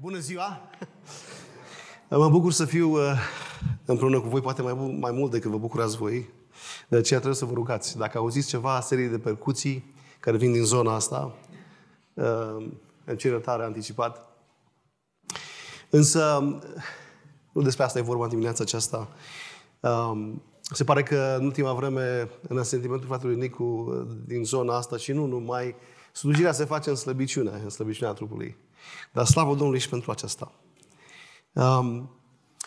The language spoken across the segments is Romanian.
Bună ziua! Mă bucur să fiu uh, împreună cu voi, poate mai, mai mult decât vă bucurați voi. De aceea trebuie să vă rugați. Dacă auziți ceva, serie de percuții care vin din zona asta, uh, îmi cer iertare anticipat. Însă, nu despre asta e vorba în dimineața aceasta. Um, se pare că în ultima vreme, în sentimentul fratelui Nicu uh, din zona asta și nu numai, slujirea se face în slăbiciune, în slăbiciunea trupului. Dar slavă Domnului și pentru aceasta. Um,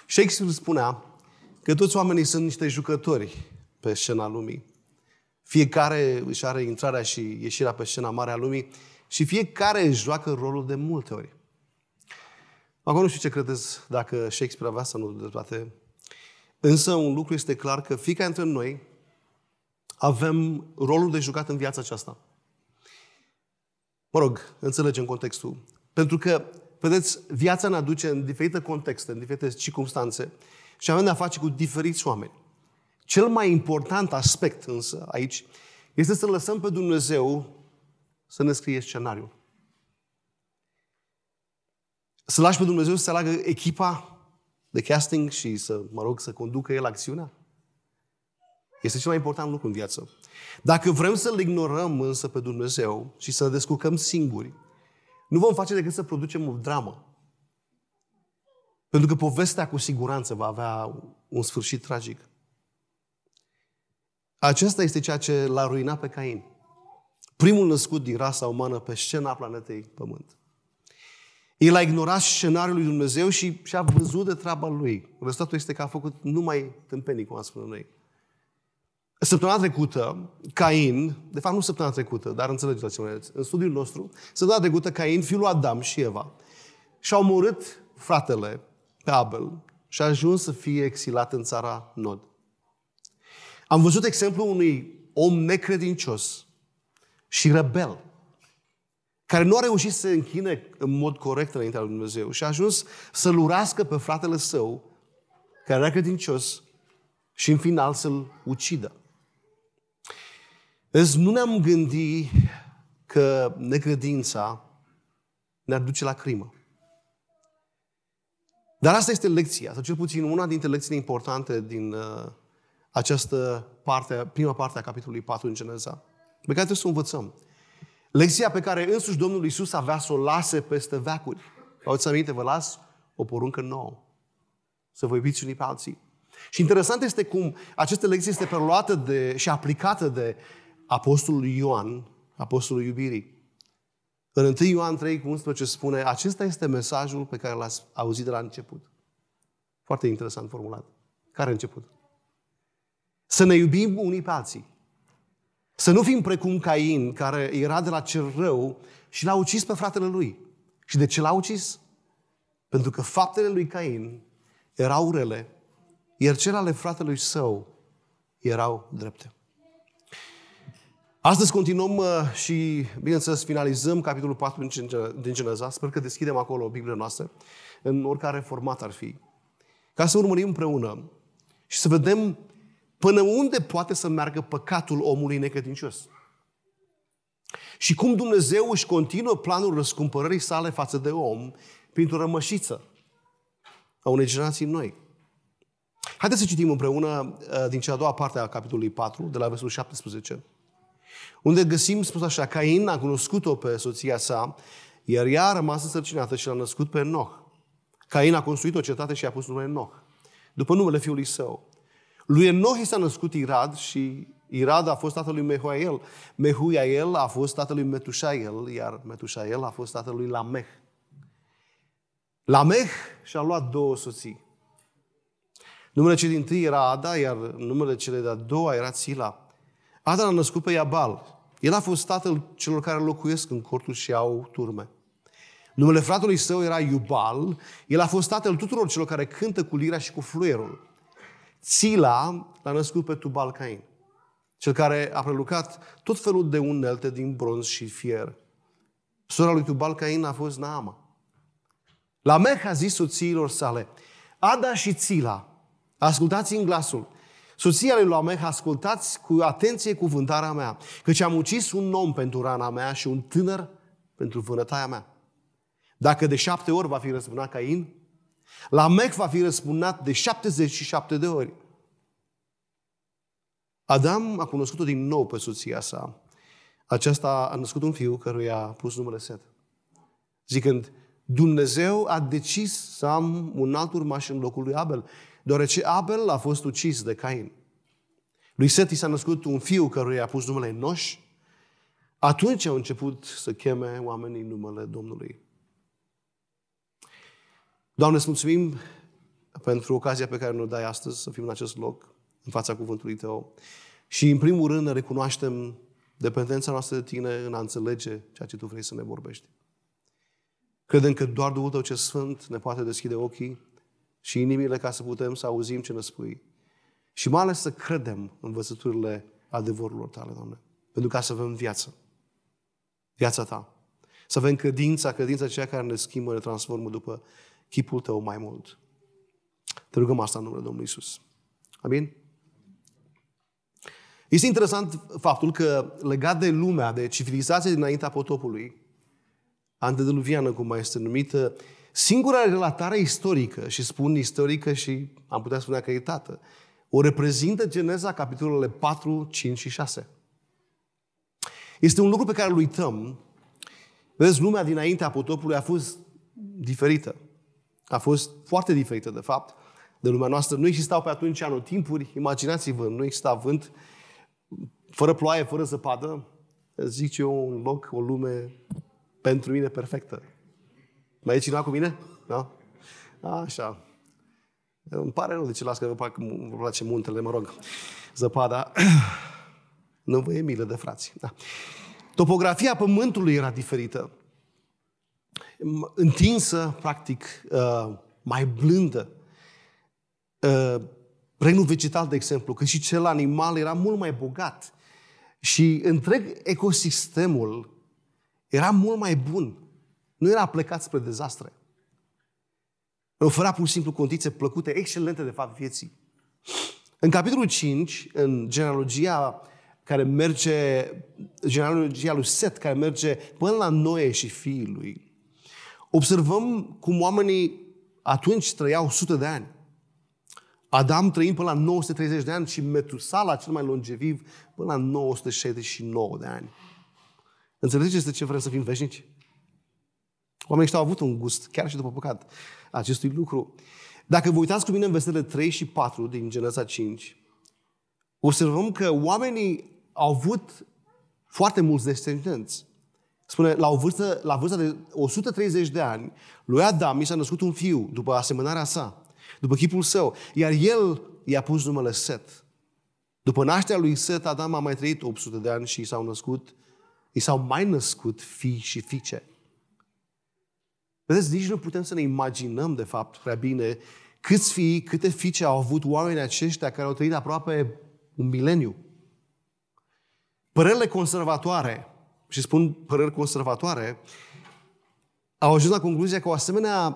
Shakespeare spunea că toți oamenii sunt niște jucători pe scena lumii. Fiecare își are intrarea și ieșirea pe scena mare a lumii și fiecare își joacă rolul de multe ori. Acum nu știu ce credeți dacă Shakespeare avea să nu de toate. Însă un lucru este clar că fiecare dintre noi avem rolul de jucat în viața aceasta. Mă rog, înțelegem contextul. Pentru că, vedeți, viața ne aduce în diferite contexte, în diferite circunstanțe și avem de-a face cu diferiți oameni. Cel mai important aspect însă aici este să lăsăm pe Dumnezeu să ne scrie scenariul. Să lași pe Dumnezeu să se aleagă echipa de casting și să, mă rog, să conducă El acțiunea? Este cel mai important lucru în viață. Dacă vrem să-L ignorăm însă pe Dumnezeu și să ne descurcăm singuri, nu vom face decât să producem o dramă. Pentru că povestea cu siguranță va avea un sfârșit tragic. Acesta este ceea ce l-a ruinat pe Cain. Primul născut din rasa umană pe scena planetei Pământ. El a ignorat scenariul lui Dumnezeu și și-a văzut de treaba lui. Rezultatul este că a făcut numai tâmpenii, cum am spus noi. Săptămâna trecută, Cain, de fapt nu săptămâna trecută, dar înțelegeți la ce mă în studiul nostru, săptămâna trecută Cain, fiul lui Adam și Eva, și-au omorât fratele pe Abel și a ajuns să fie exilat în țara Nod. Am văzut exemplu unui om necredincios și rebel, care nu a reușit să se închine în mod corect înaintea lui Dumnezeu și a ajuns să-l urască pe fratele său, care era credincios, și în final să-l ucidă. Deci nu ne-am gândit că necredința ne-ar duce la crimă. Dar asta este lecția, sau cel puțin una dintre lecțiile importante din uh, această parte, prima parte a capitolului 4 din Geneza, pe care trebuie să o învățăm. Lecția pe care însuși Domnul Isus avea să o lase peste veacuri. Auzi aminte, vă las o poruncă nouă. Să vă iubiți unii pe alții. Și interesant este cum aceste lecții este preluată de, și aplicată de Apostolul Ioan, Apostolul Iubirii. În 1 Ioan 3 cu 11 spune, acesta este mesajul pe care l-ați auzit de la început. Foarte interesant formulat. Care început? Să ne iubim unii pe alții. Să nu fim precum Cain, care era de la cel rău și l-a ucis pe fratele lui. Și de ce l-a ucis? Pentru că faptele lui Cain erau rele, iar cele ale fratelui său erau drepte. Astăzi continuăm uh, și, bineînțeles, finalizăm capitolul 4 din Geneza. Sper că deschidem acolo Biblia noastră, în oricare format ar fi, ca să urmărim împreună și să vedem până unde poate să meargă păcatul omului necredincios. Și cum Dumnezeu își continuă planul răscumpărării sale față de om printr-o rămășiță a unei generații noi. Haideți să citim împreună uh, din cea a doua parte a capitolului 4, de la versul 17 unde găsim, spus așa, Cain a cunoscut-o pe soția sa, iar ea a rămas însărcinată și l-a născut pe Enoch. Cain a construit o cetate și a pus numele Enoch, după numele fiului său. Lui Enoch i s-a născut Irad și Irad a fost tatălui Mehuael. Mehuael a fost tatălui Metușael, iar Metușael a fost tatălui Lameh. Lameh și-a luat două soții. Numele cel din tâi era Ada, iar numele cele de-a doua era Sila. Adam a născut pe Iabal. El a fost tatăl celor care locuiesc în cortul și au turme. Numele fratelui său era Iubal. El a fost tatăl tuturor celor care cântă cu lira și cu fluierul. Țila l-a născut pe Tubal Cain, cel care a prelucat tot felul de unelte din bronz și fier. Sora lui Tubal Cain a fost Naama. La Mech a zis soțiilor sale, Ada și Țila, ascultați în glasul, Soția lui Lamech, ascultați cu atenție cuvântarea mea, căci am ucis un om pentru rana mea și un tânăr pentru vânătaia mea. Dacă de șapte ori va fi răspunat Cain, la Mec va fi răspunat de 77 de ori. Adam a cunoscut-o din nou pe soția sa. Aceasta a născut un fiu căruia a pus numele Set. Zicând, Dumnezeu a decis să am un alt urmaș în locul lui Abel, deoarece Abel a fost ucis de Cain. Lui Set i s-a născut un fiu căruia a pus numele Noș. Atunci au început să cheme oamenii numele Domnului. Doamne, îți mulțumim pentru ocazia pe care ne-o dai astăzi să fim în acest loc, în fața cuvântului Tău. Și, în primul rând, ne recunoaștem dependența noastră de Tine în a înțelege ceea ce Tu vrei să ne vorbești. Credem că doar Duhul Tău ce Sfânt ne poate deschide ochii și inimile ca să putem să auzim ce ne spui. Și mai ales să credem învățăturile adevărurilor Tale, Doamne. Pentru ca să avem viață. Viața Ta. Să avem credința, credința aceea care ne schimbă, ne transformă după chipul Tău mai mult. Te rugăm asta în numele Domnului Isus. Amin? Este interesant faptul că legat de lumea, de civilizația dinaintea potopului, antediluviană, cum mai este numită, singura relatare istorică, și spun istorică și am putea spune acreditată, o reprezintă Geneza, capitolele 4, 5 și 6. Este un lucru pe care îl uităm. Vezi, lumea dinaintea potopului a fost diferită. A fost foarte diferită, de fapt, de lumea noastră. Nu existau pe atunci anotimpuri, imaginați-vă, nu exista vânt, fără ploaie, fără zăpadă. Zic eu, un loc, o lume pentru mine perfectă. Mai e cineva cu mine? Da? Așa. Îmi pare rău de ce las că vă place muntele, mă rog, zăpada. Nu vă e milă de frați. Da. Topografia pământului era diferită. Întinsă, practic, uh, mai blândă. Uh, regnul vegetal, de exemplu, cât și cel animal era mult mai bogat. Și întreg ecosistemul era mult mai bun. Nu era plecat spre dezastre. Oferea pur și simplu condiții plăcute, excelente de fapt vieții. În capitolul 5, în genealogia care merge, genealogia lui Set, care merge până la Noe și fiii lui, observăm cum oamenii atunci trăiau sute de ani. Adam trăind până la 930 de ani și Metusala, cel mai longeviv, până la 969 de ani. Înțelegeți de ce vrem să fim veșnici? Oamenii ăștia au avut un gust, chiar și după păcat, acestui lucru. Dacă vă uitați cu mine în versetele 3 și 4 din Geneza 5, observăm că oamenii au avut foarte mulți descendenți. Spune, la, o vârstă, la vârsta de 130 de ani, lui Adam i s-a născut un fiu, după asemănarea sa, după chipul său, iar el i-a pus numele Set. După nașterea lui Set, Adam a mai trăit 800 de ani și i s-au născut, i s-au mai născut fii și fiice. Vedeți, nici nu putem să ne imaginăm, de fapt, prea bine câți fii, câte fiice au avut oamenii aceștia care au trăit aproape un mileniu. Părerile conservatoare, și spun păreri conservatoare, au ajuns la concluzia că o asemenea,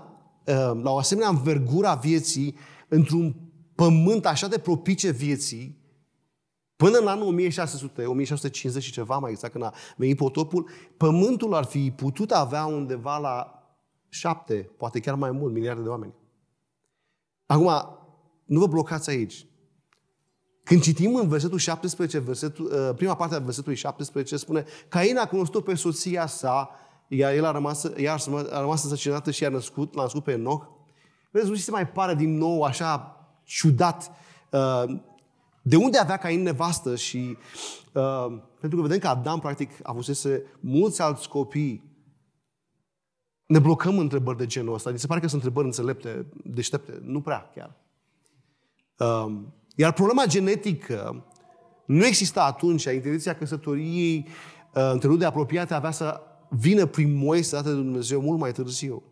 uh, la o asemenea învergură a vieții, într-un pământ așa de propice vieții, Până în anul 1600, 1650 și ceva mai exact, când a venit potopul, pământul ar fi putut avea undeva la șapte, poate chiar mai mult, miliarde de oameni. Acum, nu vă blocați aici. Când citim în versetul 17, versetul, uh, prima parte a versetului 17, spune Cain a cunoscut pe soția sa, iar el a rămas, ea a rămas însăcinată și a născut, l-a născut pe Enoch. Vedeți, nu se mai pare din nou așa ciudat. Uh, de unde avea Cain nevastă și uh, pentru că vedem că Adam practic avusese mulți alți copii ne blocăm întrebări de genul ăsta. Mi se pare că sunt întrebări înțelepte, deștepte. Nu prea, chiar. Uh, iar problema genetică nu exista atunci. Intenția căsătoriei uh, între rude apropiate avea să vină prin Moise dată de Dumnezeu mult mai târziu.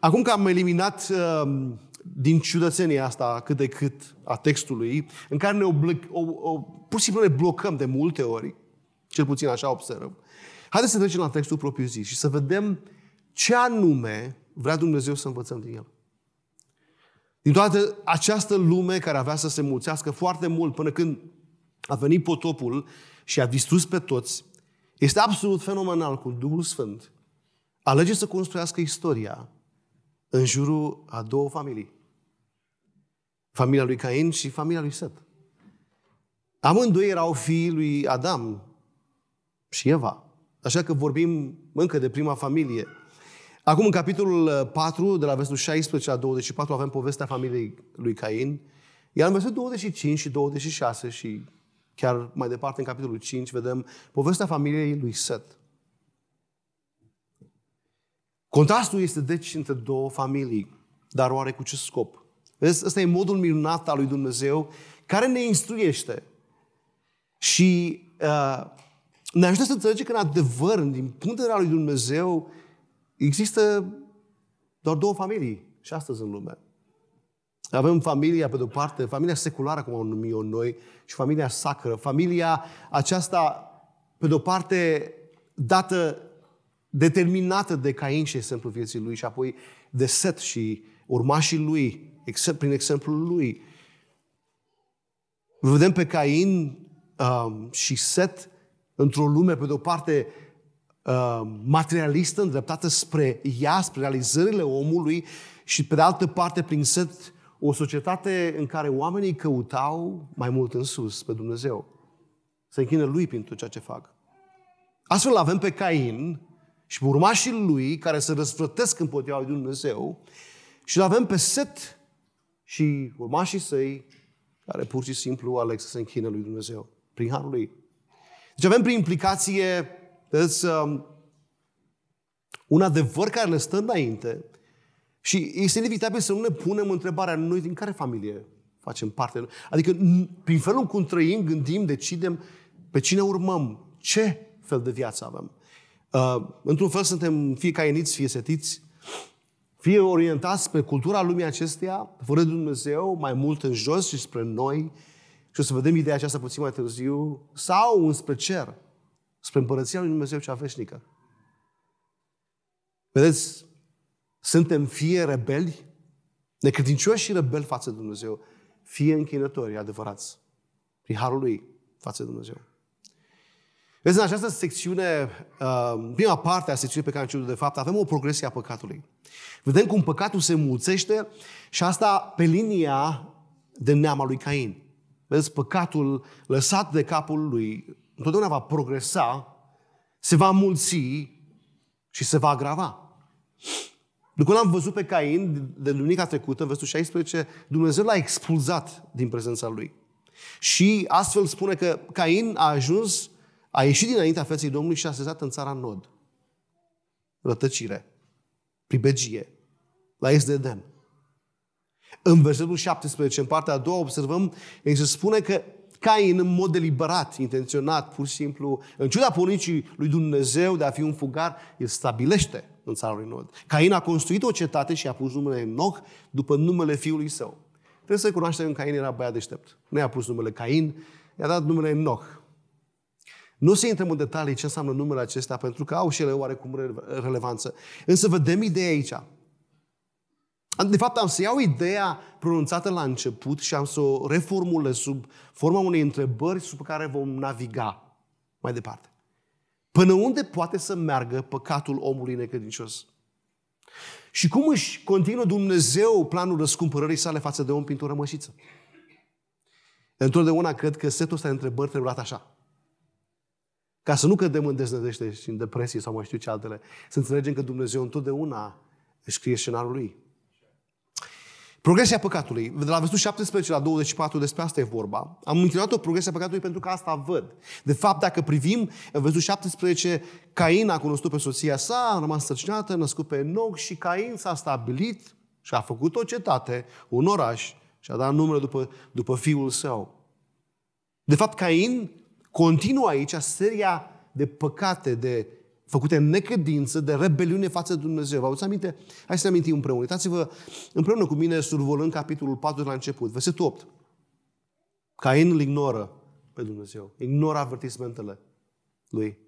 Acum că am eliminat uh, din ciudățenia asta cât de cât a textului, în care ne oblig, o, o, pur și simplu ne blocăm de multe ori, cel puțin așa observ, haideți să trecem la textul propriu zis și să vedem ce anume vrea Dumnezeu să învățăm din el. Din toată această lume care avea să se mulțească foarte mult până când a venit potopul și a distrus pe toți, este absolut fenomenal cu Duhul Sfânt alege să construiască istoria în jurul a două familii. Familia lui Cain și familia lui Set. Amândoi erau fiii lui Adam și Eva. Așa că vorbim încă de prima familie. Acum, în capitolul 4, de la versetul 16 la 24, avem povestea familiei lui Cain. Iar în versetul 25 și 26 și chiar mai departe, în capitolul 5, vedem povestea familiei lui Set. Contrastul este deci între două familii, dar oare cu ce scop? Vezi, ăsta e modul minunat al lui Dumnezeu care ne instruiește. Și uh, ne ajută să înțelegem că, în adevăr, din punct de vedere al lui Dumnezeu, există doar două familii și astăzi în lume. Avem familia, pe de-o parte, familia seculară, cum am numit-o noi, și familia sacră. Familia aceasta, pe de-o parte, dată, determinată de Cain și exemplul vieții lui, și apoi de Set și urmașii lui, prin exemplul lui. Vedem pe Cain um, și Set într-o lume, pe de-o parte, um, materialistă, îndreptată spre ea, spre realizările omului și, pe de altă parte, prin Set, o societate în care oamenii căutau mai mult în sus pe Dumnezeu. Să închină lui prin tot ceea ce fac. Astfel avem pe Cain și pe urmașii lui care se răsfrătesc împotriva lui Dumnezeu și îl avem pe Set și urmașii săi care pur și simplu aleg să se închină lui Dumnezeu prin harul lui. Deci avem prin implicație deci, un adevăr care le stă înainte și este inevitabil să nu ne punem întrebarea noi din care familie facem parte. Adică prin felul cum trăim, gândim, decidem pe cine urmăm, ce fel de viață avem. Uh, într-un fel suntem fie cainiți, fie setiți, fie orientați pe cultura lumii acesteia, fără Dumnezeu, mai mult în jos și spre noi, și o să vedem ideea aceasta puțin mai târziu, sau înspre cer, spre împărăția lui Dumnezeu cea veșnică. Vedeți, suntem fie rebeli, necredincioși și rebeli față de Dumnezeu, fie închinători adevărați, prin harul lui față de Dumnezeu. Vezi, în această secțiune, uh, prima parte a secțiunii pe care am citit de fapt, avem o progresie a păcatului. Vedem cum păcatul se mulțește și asta pe linia de neama lui Cain. Vezi, păcatul lăsat de capul lui întotdeauna va progresa, se va mulți și se va agrava. După l-am văzut pe Cain de duminica trecută, versetul 16, Dumnezeu l-a expulzat din prezența lui. Și astfel spune că Cain a ajuns, a ieșit dinaintea feței Domnului și a sezat în țara Nod. Rătăcire, pribegie, la Est de Eden. În versetul 17, în partea a doua, observăm, că se spune că Cain, în mod deliberat, intenționat, pur și simplu, în ciuda poruncii lui Dumnezeu de a fi un fugar, el stabilește în țara lui Nod. Cain a construit o cetate și a pus numele Enoch după numele fiului său. Trebuie să cunoaștem că Cain era băiat deștept. Nu i-a pus numele Cain, i-a dat numele Enoch. Nu se intrăm în detalii ce înseamnă numele acesta, pentru că au și ele oarecum relevanță. Însă vedem ideea aici. De fapt, am să iau ideea pronunțată la început și am să o reformulez sub forma unei întrebări sub care vom naviga mai departe. Până unde poate să meargă păcatul omului necredincios? Și cum își continuă Dumnezeu planul răscumpărării sale față de om printr-o rămășiță? Întotdeauna cred că setul ăsta de întrebări trebuie luat așa. Ca să nu cădem în deznădejde și în depresie sau mai știu ce altele, să înțelegem că Dumnezeu întotdeauna își scrie scenariul lui. Progresia păcatului. De la versetul 17 la 24 despre asta e vorba. Am întâlnit o progresia păcatului pentru că asta văd. De fapt, dacă privim în versetul 17, Cain a cunoscut pe soția sa, a rămas sărcinată, a născut pe Enoch și Cain s-a stabilit și a făcut o cetate, un oraș și a dat numele după, după fiul său. De fapt, Cain continuă aici seria de păcate, de făcute în necredință, de rebeliune față de Dumnezeu. Vă aduți aminte? Hai să ne amintim împreună. Uitați-vă împreună cu mine survolând capitolul 4 de la început, versetul 8. Cain îl ignoră pe Dumnezeu. Ignoră avertismentele lui.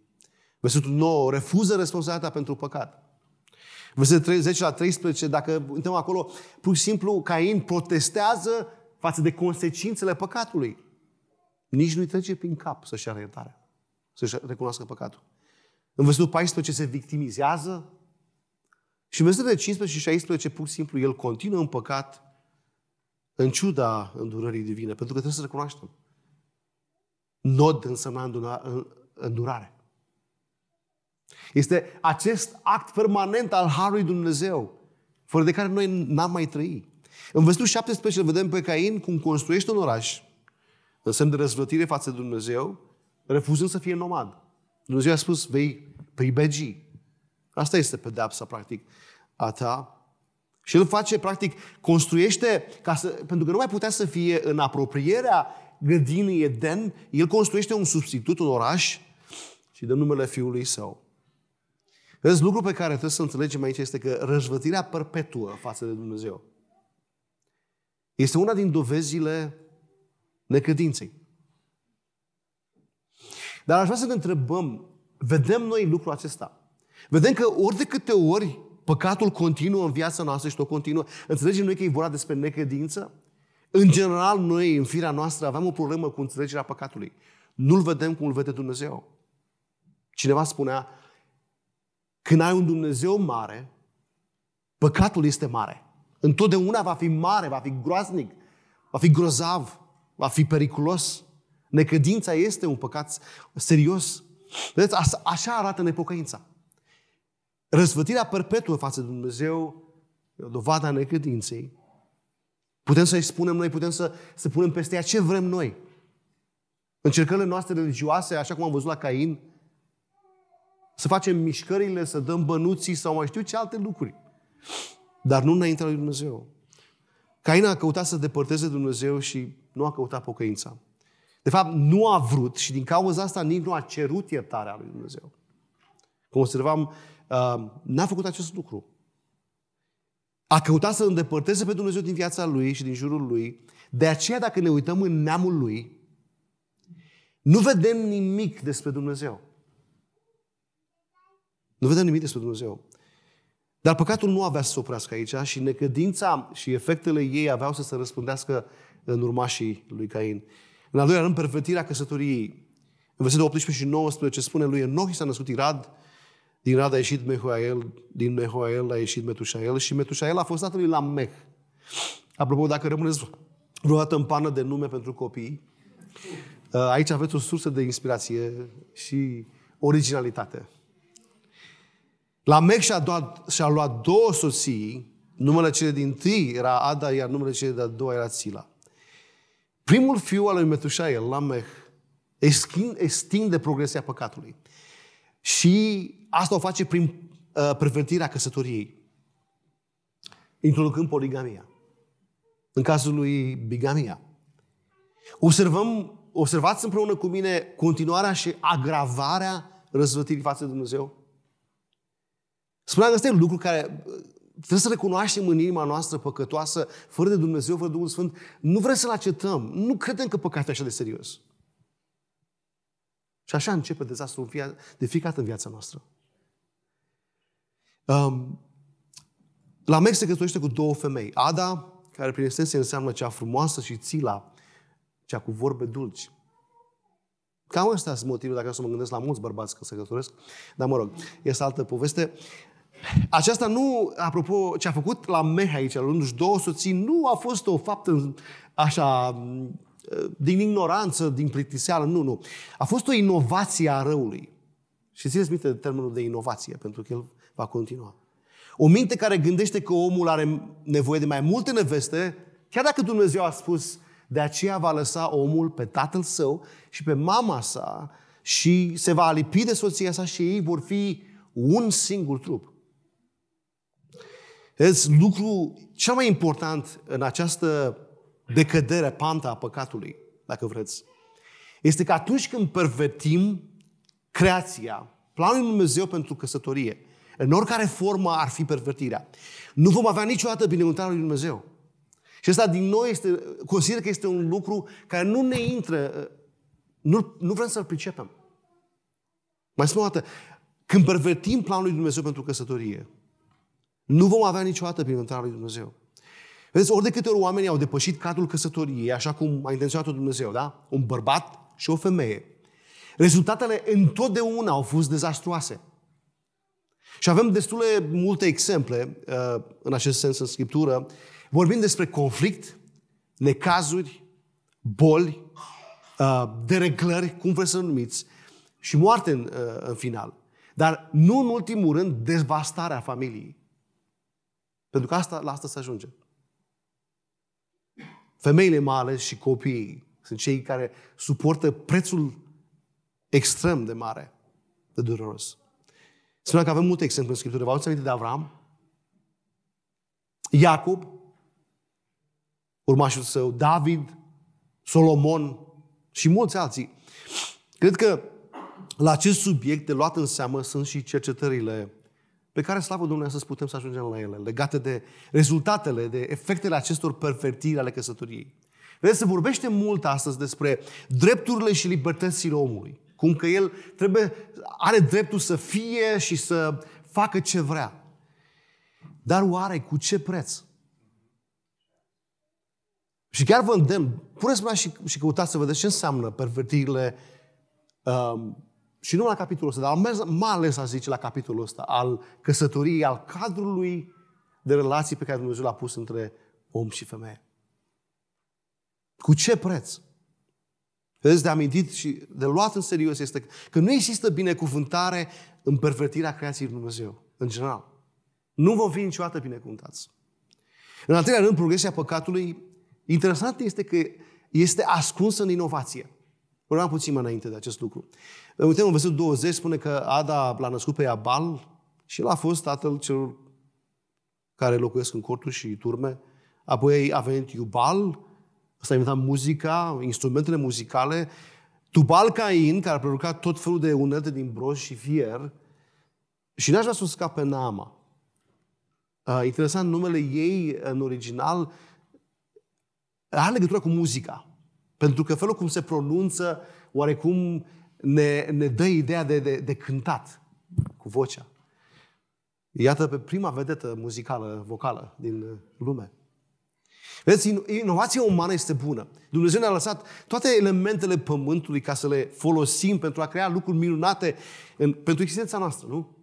Versetul 9. Refuză responsabilitatea pentru păcat. Versetul 30 la 13, dacă uităm acolo, pur și simplu Cain protestează față de consecințele păcatului. Nici nu-i trece prin cap să-și ia iertare, să-și recunoască păcatul. În versetul 14 se victimizează Și în versetele 15 și 16, pur și simplu, el continuă în păcat în ciuda îndurării divine, pentru că trebuie să recunoaștem. Nod însemna îndurare. Este acest act permanent al Harului Dumnezeu, fără de care noi n-am mai trăi. În versetul 17 îl vedem pe Cain cum construiește un oraș, în semn de răzvătire față de Dumnezeu, refuzând să fie nomad. Dumnezeu a spus, vei pribegi. Asta este pedeapsa, practic, a ta. Și el face, practic, construiește, ca să, pentru că nu mai putea să fie în apropierea grădinii Eden, el construiește un substitut, un oraș și dă numele fiului său. Vezi, lucru pe care trebuie să înțelegem aici este că răzvătirea perpetuă față de Dumnezeu este una din dovezile necredinței. Dar aș vrea să ne întrebăm, vedem noi lucrul acesta? Vedem că ori de câte ori păcatul continuă în viața noastră și tot continuă, înțelegem noi că e vorba despre necredință? În general, noi, în firea noastră, avem o problemă cu înțelegerea păcatului. Nu-l vedem cum îl vede Dumnezeu. Cineva spunea, când ai un Dumnezeu mare, păcatul este mare. Întotdeauna va fi mare, va fi groaznic, va fi grozav, va fi periculos. Necredința este un păcat serios. Vedeți, așa arată nepocăința. Răzvătirea perpetuă față de Dumnezeu e o dovadă a necredinței. Putem să-i spunem noi, putem să, să punem peste ea ce vrem noi. Încercările noastre religioase, așa cum am văzut la Cain, să facem mișcările, să dăm bănuții sau mai știu ce alte lucruri. Dar nu înaintea lui Dumnezeu. Cain a căutat să depărteze Dumnezeu și nu a căutat pocăința. De fapt, nu a vrut și din cauza asta nici nu a cerut iertarea lui Dumnezeu. Cum observam, uh, n-a făcut acest lucru. A căutat să îndepărteze pe Dumnezeu din viața lui și din jurul lui. De aceea, dacă ne uităm în neamul lui, nu vedem nimic despre Dumnezeu. Nu vedem nimic despre Dumnezeu. Dar păcatul nu avea să se oprească aici și necădința și efectele ei aveau să se răspândească în urmașii lui Cain. În al doilea rând, pervertirea căsătoriei. În versetul 18 și 19 spune lui Enoch s-a născut Irad, din Rad a ieșit Mehuael, din Mehuael a ieșit Metușael și Metușael a fost tatăl lui Lamech. Apropo, dacă rămâneți vreodată în pană de nume pentru copii, uh, aici aveți o sursă de inspirație și originalitate. Lamech și-a, luat, și-a luat două soții, numele cele din tâi era Ada, iar numele cele de-a doua era Țila. Primul fiu al lui Metușael, Lamech, extinde progresia păcatului. Și asta o face prin uh, pervertirea căsătoriei, introducând poligamia. În cazul lui bigamia. Observăm, observați împreună cu mine continuarea și agravarea răzvătirii față de Dumnezeu. Spuneam că ăsta e un lucru care uh, trebuie să recunoaștem în inima noastră păcătoasă, fără de Dumnezeu, fără de Duhul Sfânt. Nu vrem să-L acetăm. Nu credem că păcatul e așa de serios. Și așa începe dezastrul de fiecare dată în viața noastră. Um, la Mex se căsătorește cu două femei. Ada, care prin esență înseamnă cea frumoasă, și Țila, cea cu vorbe dulci. Cam astea sunt motivele, dacă să mă gândesc la mulți bărbați că se căsătoresc. Dar mă rog, este altă poveste. Aceasta nu, apropo, ce a făcut la Meh aici, luându-și două soții, nu a fost o faptă așa din ignoranță, din plictiseală, nu, nu. A fost o inovație a răului. Și țineți minte termenul de inovație, pentru că el va continua. O minte care gândește că omul are nevoie de mai multe neveste, chiar dacă Dumnezeu a spus, de aceea va lăsa omul pe tatăl său și pe mama sa și se va alipi de soția sa și ei vor fi un singur trup. Vedeți, lucru cel mai important în această decădere, panta a păcatului, dacă vreți, este că atunci când pervertim creația, planul lui Dumnezeu pentru căsătorie, în oricare formă ar fi pervertirea, nu vom avea niciodată binecuvântarea lui Dumnezeu. Și asta din nou este, consider că este un lucru care nu ne intră, nu, nu vrem să-l pricepem. Mai spun o dată, când pervertim planul lui Dumnezeu pentru căsătorie, nu vom avea niciodată binecuvântarea lui Dumnezeu. Vedeți, ori de câte ori oamenii au depășit cadrul căsătoriei, așa cum a intenționat-o Dumnezeu, da? Un bărbat și o femeie. Rezultatele întotdeauna au fost dezastruoase. Și avem destule multe exemple uh, în acest sens în Scriptură. Vorbim despre conflict, necazuri, boli, uh, dereglări, cum vreți să numiți, și moarte în, uh, în final. Dar nu în ultimul rând devastarea familiei. Pentru că asta, la asta se ajunge. Femeile mai ales și copiii sunt cei care suportă prețul extrem de mare, de dureros. Spunea că avem multe exemple în Scriptură. Vă aduceți aminte de Avram? Iacob, urmașul său, David, Solomon și mulți alții. Cred că la acest subiect de luat în seamă sunt și cercetările pe care, slavă Domnului, să putem să ajungem la ele, legate de rezultatele, de efectele acestor pervertiri ale căsătoriei. Vedeți, se vorbește mult astăzi despre drepturile și libertățile omului. Cum că el trebuie, are dreptul să fie și să facă ce vrea. Dar oare cu ce preț? Și chiar vă îndemn, puneți mâna și, și căutați să vedeți ce înseamnă pervertirile um, și nu la capitolul ăsta, dar mai ales, aș zice, la capitolul ăsta, al căsătoriei, al cadrului de relații pe care Dumnezeu l-a pus între om și femeie. Cu ce preț? Vedeți, de amintit și de luat în serios este că nu există binecuvântare în pervertirea creației lui Dumnezeu, în general. Nu vom fi niciodată binecuvântați. În al treilea rând, progresia păcatului, interesant este că este ascunsă în inovație. Vorbeam puțin mai înainte de acest lucru. Uităm în versetul 20, spune că Ada l-a născut pe Abal și el a fost tatăl celor care locuiesc în corturi și turme. Apoi a venit Iubal, ăsta a inventat muzica, instrumentele muzicale. Tubal Cain, care a producat tot felul de unelte din broș și fier. Și n-aș vrea să o scap pe Naama. Uh, interesant, numele ei în original are legătură cu muzica. Pentru că felul cum se pronunță, oarecum ne, ne dă ideea de, de, de cântat cu vocea. Iată pe prima vedetă muzicală, vocală din lume. Vedeți, inovația umană este bună. Dumnezeu ne-a lăsat toate elementele pământului ca să le folosim pentru a crea lucruri minunate în, pentru existența noastră, nu?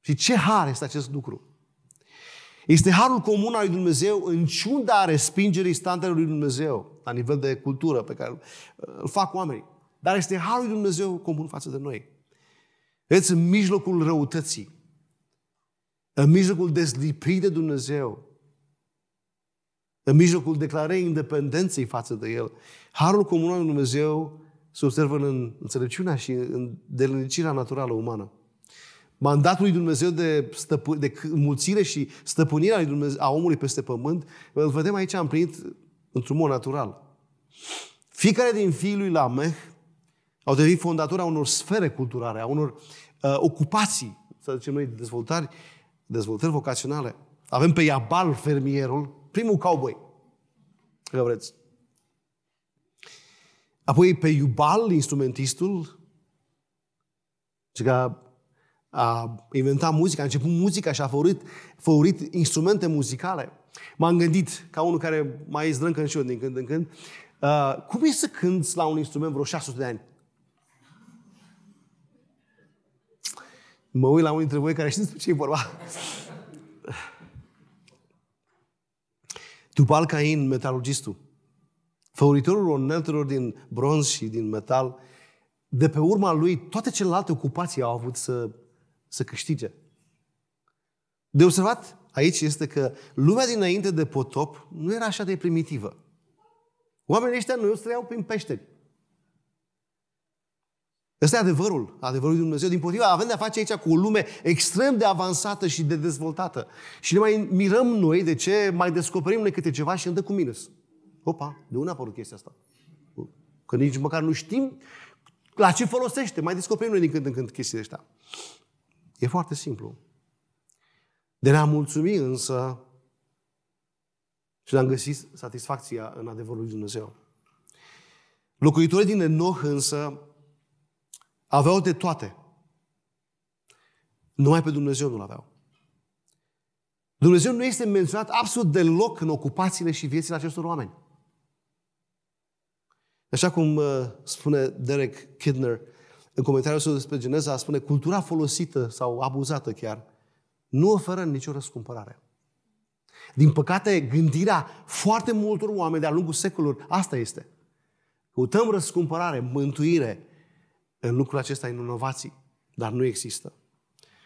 Și ce har este acest lucru? Este harul comun al lui Dumnezeu în ciunda respingerii standardului lui Dumnezeu la nivel de cultură pe care îl fac oamenii. Dar este harul lui Dumnezeu comun față de noi. Vedeți, în mijlocul răutății, în mijlocul dezlipit de Dumnezeu, în mijlocul declarării independenței față de El, harul comun al lui Dumnezeu se observă în înțelepciunea și în delinicirea naturală umană. Mandatul lui Dumnezeu de, stăpâ- de mulțire și stăpânirea lui Dumnezeu, a omului peste pământ, îl vedem aici împlinit într-un mod natural. Fiecare din fiii lui Lameh au devenit fondatori a unor sfere culturale, a unor uh, ocupații, să zicem noi, dezvoltări, dezvoltări vocaționale. Avem pe Iabal, fermierul, primul cowboy, dacă vreți. Apoi pe Iubal, instrumentistul, și că a inventat muzica, a început muzica și a făurit, făurit instrumente muzicale. M-am gândit, ca unul care mai zdrâncă și eu din când în când, uh, cum e să cânți la un instrument vreo 600 de ani? Mă uit la unul dintre voi care știți despre ce e vorba. Tubal Cain, metalurgistul, făuritorul uneltelor din bronz și din metal, de pe urma lui, toate celelalte ocupații au avut să, să câștige. De observat aici este că lumea dinainte de potop nu era așa de primitivă. Oamenii ăștia nu trăiau prin peșteri. Ăsta e adevărul, adevărul lui Dumnezeu. Din potriva, avem de-a face aici cu o lume extrem de avansată și de dezvoltată. Și ne mai mirăm noi de ce mai descoperim noi câte ceva și îndă cu minus. Opa, de unde a apărut chestia asta? Că nici măcar nu știm la ce folosește. Mai descoperim noi din când în când chestiile astea. E foarte simplu. De ne-a mulțumi însă și ne-am găsit satisfacția în adevărul lui Dumnezeu. Locuitorii din Enoch însă Aveau de toate. Numai pe Dumnezeu nu-L aveau. Dumnezeu nu este menționat absolut deloc în ocupațiile și viețile acestor oameni. Așa cum uh, spune Derek Kidner, în comentariul său despre Geneza, spune cultura folosită sau abuzată chiar, nu oferă nicio răscumpărare. Din păcate, gândirea foarte multor oameni de-a lungul secolului, asta este. Căutăm răscumpărare, mântuire în lucrul acesta, în inovații, dar nu există.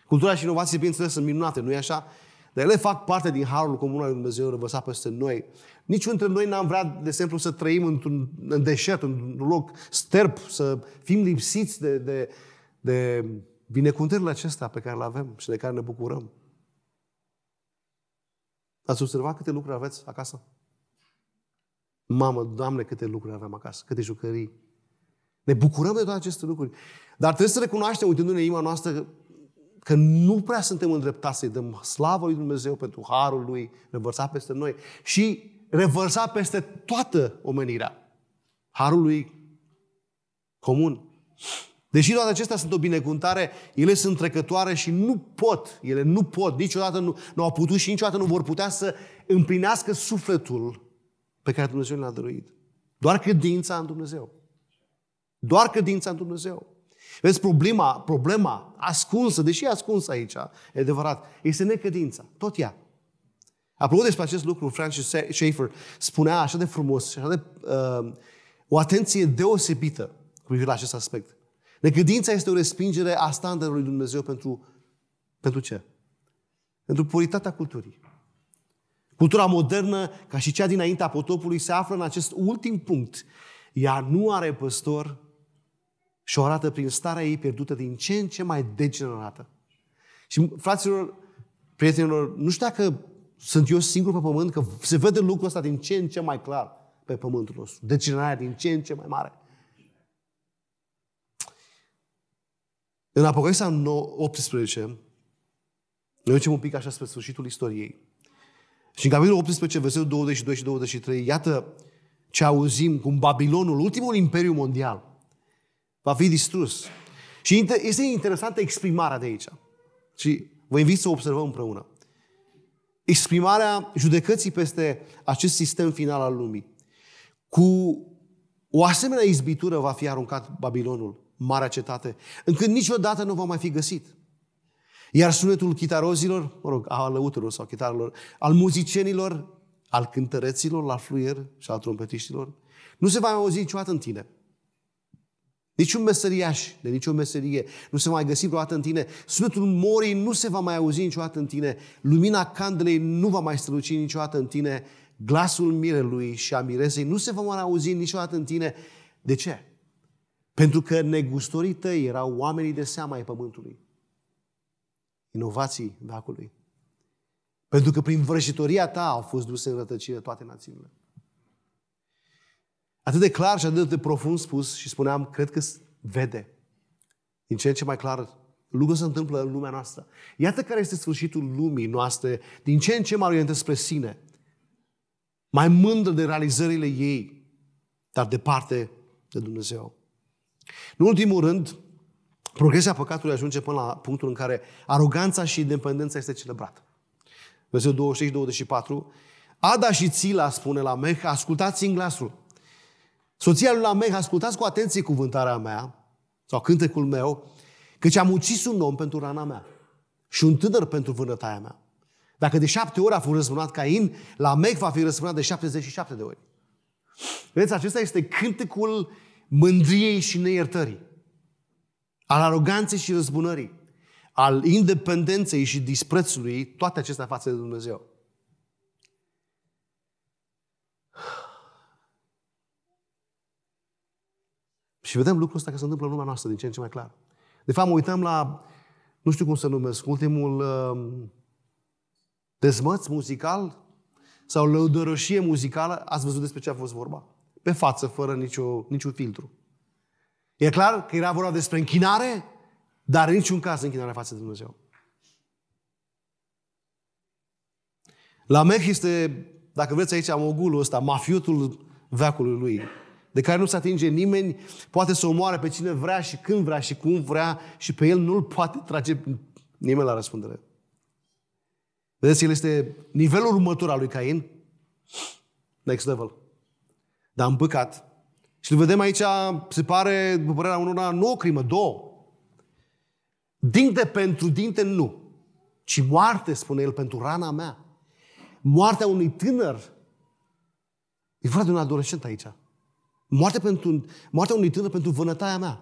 Cultura și inovații, bineînțeles, sunt minunate, nu e așa? Dar ele fac parte din harul comun al lui Dumnezeu răvăsat peste noi. Niciunul dintre noi n-am vrea, de exemplu, să trăim într-un în deșert, într-un loc sterp, să fim lipsiți de, de, de binecuvântările acestea pe care le avem și de care ne bucurăm. Ați observat câte lucruri aveți acasă? Mamă, Doamne, câte lucruri avem acasă, câte jucării. Ne bucurăm de toate aceste lucruri. Dar trebuie să recunoaștem, uitându-ne inima noastră, că nu prea suntem îndreptați să-i dăm slavă lui Dumnezeu pentru harul lui revărsat peste noi și revărsat peste toată omenirea. Harul lui comun. Deși toate acestea sunt o binecuvântare, ele sunt trecătoare și nu pot, ele nu pot, niciodată nu, nu au putut și niciodată nu vor putea să împlinească sufletul pe care Dumnezeu l-a dăruit. Doar credința în Dumnezeu. Doar credința în Dumnezeu. Vezi, problema, problema ascunsă, deși e ascunsă aici, e adevărat, este necredința. Tot ea. Apropo despre acest lucru, Francis Schaeffer spunea așa de frumos și așa de uh, o atenție deosebită cu privire la acest aspect. Necredința este o respingere a standardului Dumnezeu pentru, pentru ce? Pentru puritatea culturii. Cultura modernă, ca și cea dinaintea potopului, se află în acest ultim punct. Ea nu are păstor și o arată prin starea ei pierdută din ce în ce mai degenerată. Și, fraților, prietenilor, nu știu dacă sunt eu singur pe pământ, că se vede lucrul ăsta din ce în ce mai clar pe pământul nostru. Degenerarea din ce în ce mai mare. În Apocalipsa 18, ne ducem un pic așa spre sfârșitul istoriei. Și în capitolul 18, versetul 22 și 23, iată ce auzim cum Babilonul, ultimul imperiu mondial, va fi distrus. Și este interesantă exprimarea de aici. Și vă invit să observăm împreună. Exprimarea judecății peste acest sistem final al lumii. Cu o asemenea izbitură va fi aruncat Babilonul, marea cetate, încât niciodată nu va mai fi găsit. Iar sunetul chitarozilor, mă rog, al lăuturilor sau chitarelor, al muzicienilor, al cântăreților, al fluier și al trompetiștilor, nu se va mai auzi niciodată în tine. Niciun meseriaș de nicio meserie nu se va mai găsi vreodată în tine. Sunetul morii nu se va mai auzi niciodată în tine. Lumina candelei nu va mai străluci niciodată în tine. Glasul mirelui și a miresei nu se va mai auzi niciodată în tine. De ce? Pentru că negustorii tăi erau oamenii de seama ai pământului. Inovații veacului. Pentru că prin vrăjitoria ta au fost duse în rătăcire toate națiunile. Atât de clar și atât de profund spus și spuneam, cred că vede din ce în ce mai clar lucrul se întâmplă în lumea noastră. Iată care este sfârșitul lumii noastre, din ce în ce mai orientă spre sine. Mai mândră de realizările ei, dar departe de Dumnezeu. În ultimul rând, progresia păcatului ajunge până la punctul în care aroganța și independența este celebrată. Versetul 25-24. Ada și Țila spune la Meh, ascultați-mi glasul. Soția lui Lamech, ascultați cu atenție cuvântarea mea, sau cântecul meu, căci am ucis un om pentru rana mea și un tânăr pentru vânătaia mea. Dacă de șapte ori a fost răzbunat Cain, Lamech va fi răzbunat de 77 de ori. Vedeți, acesta este cântecul mândriei și neiertării, al aroganței și răzbunării, al independenței și disprețului, toate acestea față de Dumnezeu. Și vedem lucrul ăsta că se întâmplă în lumea noastră din ce în ce mai clar. De fapt, mă uităm la, nu știu cum să numesc, ultimul uh, dezmăț muzical sau lăudărășie muzicală. Ați văzut despre ce a fost vorba? Pe față, fără nicio, niciun filtru. E clar că era vorba despre închinare, dar în niciun caz închinare față de Dumnezeu. La Mech este, dacă vreți aici, mogulul ăsta, mafiotul veacului lui de care nu se atinge nimeni, poate să omoare pe cine vrea și când vrea și cum vrea și pe el nu-l poate trage nimeni la răspundere. Vedeți, el este nivelul următor al lui Cain, next level. Dar în păcat, Și îl vedem aici, se pare, după părerea unora, nu o crimă, două. Dinte pentru dinte nu, ci moarte, spune el, pentru rana mea. Moartea unui tânăr. E vorba de un adolescent aici. Moartea, pentru, moartea unui tânăr pentru vânătaia mea.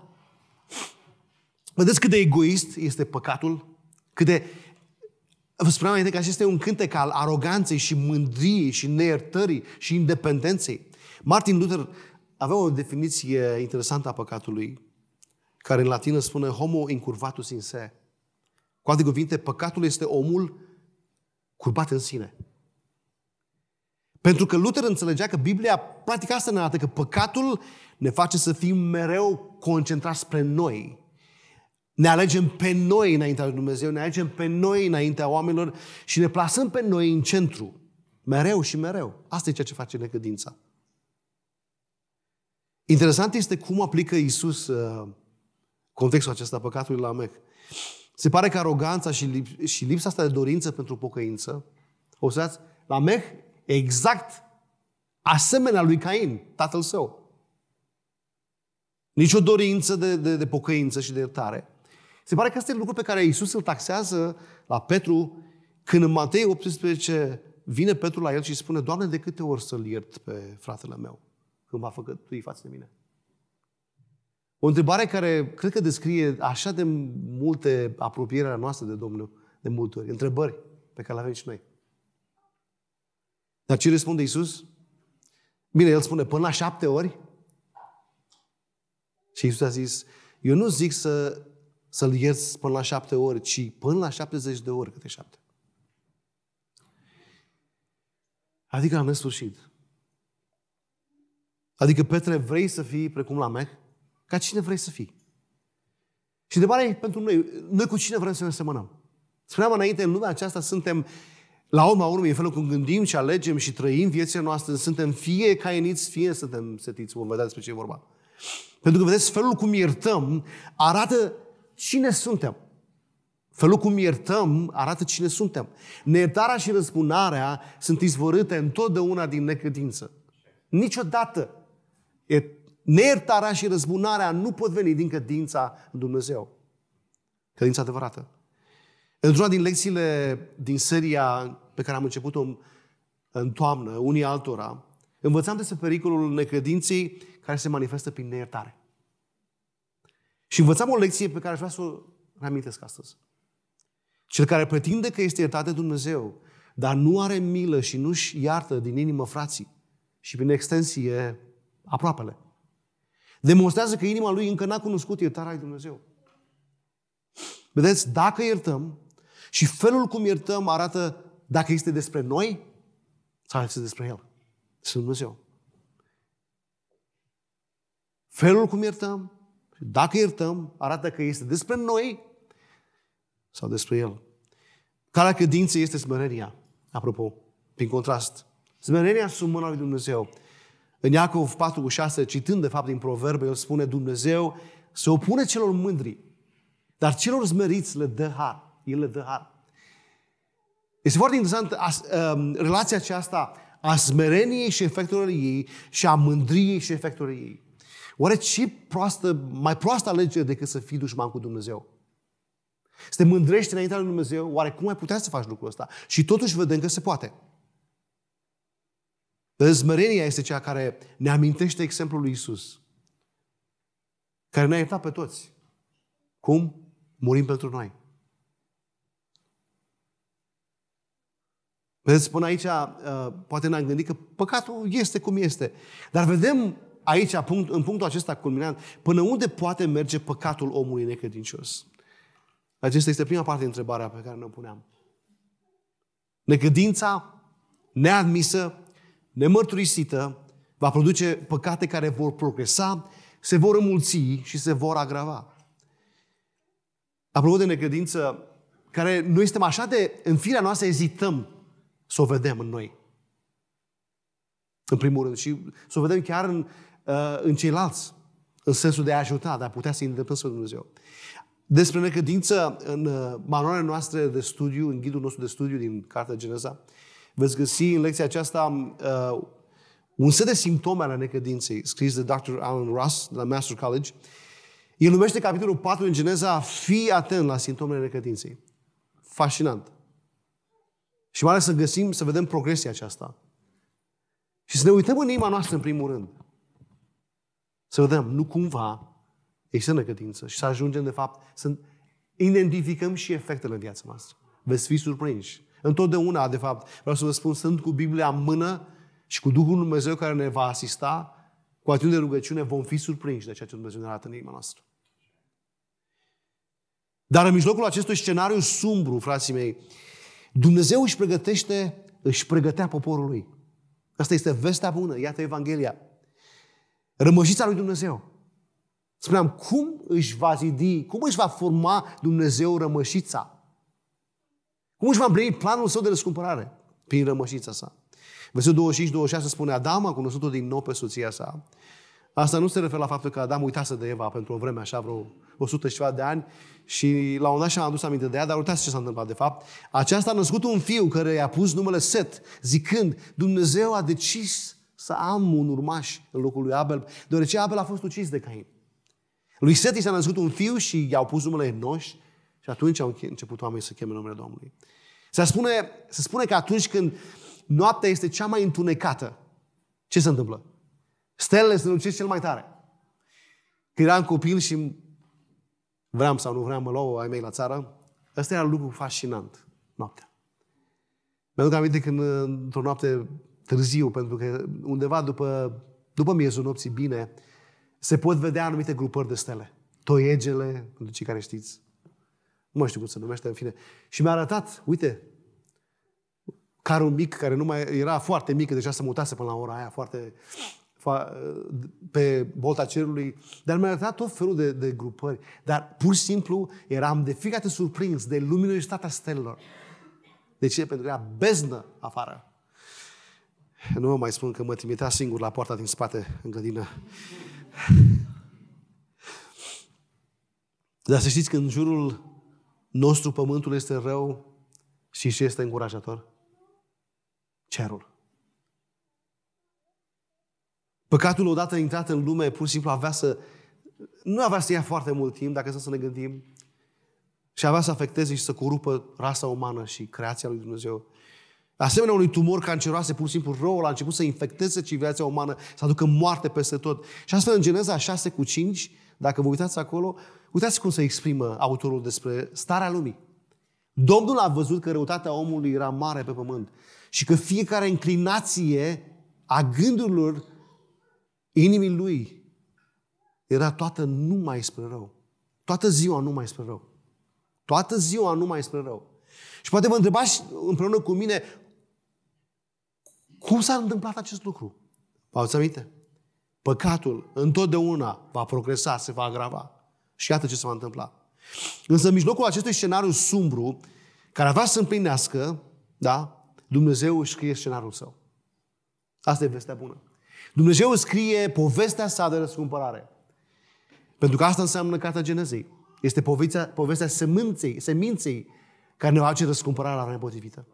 Vedeți cât de egoist este păcatul? Cât de... Vă spuneam înainte că acesta este un cântec al aroganței și mândriei și neiertării și independenței. Martin Luther avea o definiție interesantă a păcatului, care în latină spune homo incurvatus in se. Cu alte cuvinte, păcatul este omul curbat în sine. Pentru că Luther înțelegea că Biblia, practic asta ne arată, că păcatul ne face să fim mereu concentrați spre noi. Ne alegem pe noi înaintea lui Dumnezeu, ne alegem pe noi înaintea oamenilor și ne plasăm pe noi în centru. Mereu și mereu. Asta e ceea ce face necădința. Interesant este cum aplică Isus uh, contextul acesta păcatului la Mec. Se pare că aroganța și, lip- și lipsa asta de dorință pentru pocăință, observați, la Mec exact asemenea lui Cain, tatăl său. Nici o dorință de, de, de pocăință și de iertare. Se pare că asta e lucru pe care Isus îl taxează la Petru când în Matei 18 vine Petru la el și spune Doamne, de câte ori să-l iert pe fratele meu când m-a făcătui față de mine? O întrebare care cred că descrie așa de multe apropierea noastră de Domnul, de multe ori. Întrebări pe care le avem și noi. Dar ce răspunde Isus? Bine, El spune până la șapte ori. Și Isus a zis, eu nu zic să, să-L ierți până la șapte ori, ci până la 70 de ori câte șapte. Adică la nesfârșit. Adică, Petre, vrei să fii precum la Mech? Ca cine vrei să fii? Și întrebarea e pentru noi, noi cu cine vrem să ne semănăm? Spuneam înainte, în lumea aceasta suntem, la urma urmei, în felul cum gândim și alegem și trăim viețile noastre, suntem fie caieniți, fie suntem setiți. Vom vedea despre ce e vorba. Pentru că, vedeți, felul cum iertăm arată cine suntem. Felul cum iertăm arată cine suntem. Neiertarea și răspunarea sunt izvorâte întotdeauna din necredință. Niciodată. Neiertarea și răzbunarea nu pot veni din credința în Dumnezeu. Credința adevărată. Într-una din lecțiile din seria pe care am început-o în, în toamnă, unii altora, învățam despre pericolul necredinței care se manifestă prin neiertare. Și învățam o lecție pe care aș vrea să o reamintesc astăzi. Cel care pretinde că este iertat de Dumnezeu, dar nu are milă și nu-și iartă din inimă frații și prin extensie aproapele, demonstrează că inima lui încă n-a cunoscut iertarea lui Dumnezeu. Vedeți, dacă iertăm și felul cum iertăm arată dacă este despre noi sau este despre El. Despre Dumnezeu. Felul cum iertăm și dacă iertăm arată că este despre noi sau despre El. Calea credinței este smerenia. Apropo, prin contrast. Smerenia sub mâna lui Dumnezeu. În Iacov 4 cu 6, citând de fapt din proverbe, el spune Dumnezeu se opune celor mândri, dar celor zmeriți le dă har. El le dă har. Este foarte interesant as, um, relația aceasta a smereniei și efectelor ei și a mândriei și efectelor ei. Oare ce proastă, mai proastă alegere decât să fii dușman cu Dumnezeu? Să te mândrești înaintea lui Dumnezeu, oare cum ai putea să faci lucrul ăsta? Și totuși vedem că se poate. Smerenia este cea care ne amintește exemplul lui Isus, care ne-a iertat pe toți. Cum? Murim pentru noi. Vedeți, până aici, uh, poate ne-am gândit că păcatul este cum este. Dar vedem aici, în punctul acesta culminant, până unde poate merge păcatul omului necredincios. Aceasta este prima parte din întrebarea pe care ne-o puneam. Necredința neadmisă nemărturisită va produce păcate care vor progresa, se vor înmulți și se vor agrava. Apropo de necredință, care noi suntem așa de, în firea noastră, ezităm să o vedem în noi. În primul rând. Și să o vedem chiar în, uh, în ceilalți. În sensul de a ajuta, de a putea să îndreptăm spre Dumnezeu. Despre necredință, în uh, manualele noastre de studiu, în ghidul nostru de studiu din Cartea Geneza, veți găsi în lecția aceasta uh, un set de simptome ale necredinței, scris de Dr. Alan Ross de la Master College. El numește capitolul 4 în Geneza, fii atent la simptomele necredinței. Fascinant. Și mai ales să găsim, să vedem progresia aceasta. Și să ne uităm în inima noastră în primul rând. Să vedem, nu cumva există necredință și să ajungem, de fapt, să identificăm și efectele în viața noastră. Veți fi surprinși. Întotdeauna, de fapt, vreau să vă spun, sunt cu Biblia în mână și cu Duhul Dumnezeu care ne va asista, cu atitudine de rugăciune, vom fi surprinși de ceea ce Dumnezeu ne arată în inima noastră. Dar în mijlocul acestui scenariu sumbru, frații mei, Dumnezeu își pregătește, își pregătea poporul lui. Asta este vestea bună, iată Evanghelia. Rămășița lui Dumnezeu. Spuneam, cum își va zidi, cum își va forma Dumnezeu rămășița? Cum își va împlini planul său de răscumpărare? Prin rămășița sa. Versetul 25-26 spune, Adam a cunoscut-o din nou pe soția sa. Asta nu se referă la faptul că Adam uitase de Eva pentru o vreme așa, vreo 100 și ceva de ani și la un dat și-a adus aminte de ea, dar uitați ce s-a întâmplat de fapt. Aceasta a născut un fiu care i-a pus numele Set, zicând, Dumnezeu a decis să am un urmaș în locul lui Abel, deoarece Abel a fost ucis de Cain. Lui Set i s-a născut un fiu și i-au pus numele Enoș și atunci au început oamenii să cheme numele Domnului. Se spune, se spune că atunci când noaptea este cea mai întunecată, ce se întâmplă? Stelele se lucesc cel mai tare. Când eram copil și vreau sau nu vreau, mă luau ai mei la țară, ăsta era lucru fascinant, noaptea. Mi-aduc aminte când într-o noapte târziu, pentru că undeva după, după miezul nopții bine, se pot vedea anumite grupări de stele. Toiegele, pentru cei care știți. Nu mai știu cum se numește, în fine. Și mi-a arătat, uite, carul mic, care nu mai era foarte mic, deja se mutase până la ora aia, foarte pe bolta cerului, dar mi-a arătat tot felul de, de grupări. Dar pur și simplu eram de fiecare dată surprins de luminositatea stelelor. De ce? Pentru că era beznă afară. Nu vă mai spun că mă trimitea singur la poarta din spate, în grădină. Dar să știți că în jurul nostru pământul este rău și ce este încurajator? Cerul. Păcatul odată intrat în lume, pur și simplu avea să... Nu avea să ia foarte mult timp, dacă să ne gândim, și avea să afecteze și să corupă rasa umană și creația lui Dumnezeu. Asemenea unui tumor canceroase, pur și simplu răul a început să infecteze civilizația umană, să aducă moarte peste tot. Și astfel în Geneza 6 cu 5, dacă vă uitați acolo, uitați cum se exprimă autorul despre starea lumii. Domnul a văzut că răutatea omului era mare pe pământ și că fiecare inclinație a gândurilor inimii lui era toată numai spre rău. Toată ziua numai spre rău. Toată ziua numai spre rău. Și poate vă întrebați împreună cu mine, cum s-a întâmplat acest lucru? Vă ați aminte? Păcatul întotdeauna va progresa, se va agrava. Și iată ce se va întâmpla. Însă în mijlocul acestui scenariu sumbru, care avea să împlinească, da, Dumnezeu își scrie scenariul său. Asta e vestea bună. Dumnezeu scrie povestea sa de răscumpărare. Pentru că asta înseamnă Cartea Genezei. Este povestea, povestea seminței, seminței care ne va face răscumpărarea la nepotrivită.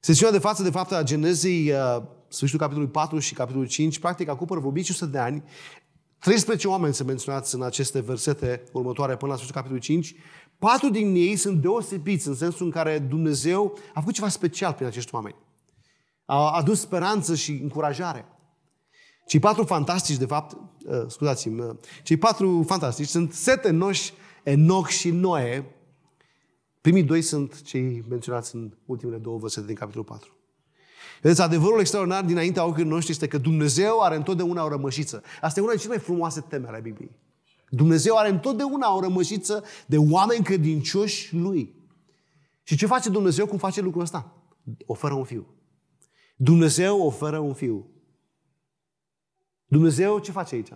Sesiunea de față, de fapt, a Genezei, uh, sfârșitul capitolului 4 și capitolul 5, practic acoperă vreo 500 de ani. 13 oameni sunt menționați în aceste versete următoare până la sfârșitul capitolului 5. Patru din ei sunt deosebiți în sensul în care Dumnezeu a făcut ceva special prin acești oameni a adus speranță și încurajare. Cei patru fantastici, de fapt, uh, scuzați-mi, uh, cei patru fantastici sunt Sete, Noș, Enoch și Noe. Primii doi sunt cei menționați în ultimele două versete din capitolul 4. Vedeți, adevărul extraordinar dinaintea ochilor noștri este că Dumnezeu are întotdeauna o rămășiță. Asta e una din cele mai frumoase teme ale Bibliei. Dumnezeu are întotdeauna o rămășiță de oameni credincioși Lui. Și ce face Dumnezeu? Cum face lucrul ăsta? Oferă un fiu. Dumnezeu oferă un fiu. Dumnezeu ce face aici?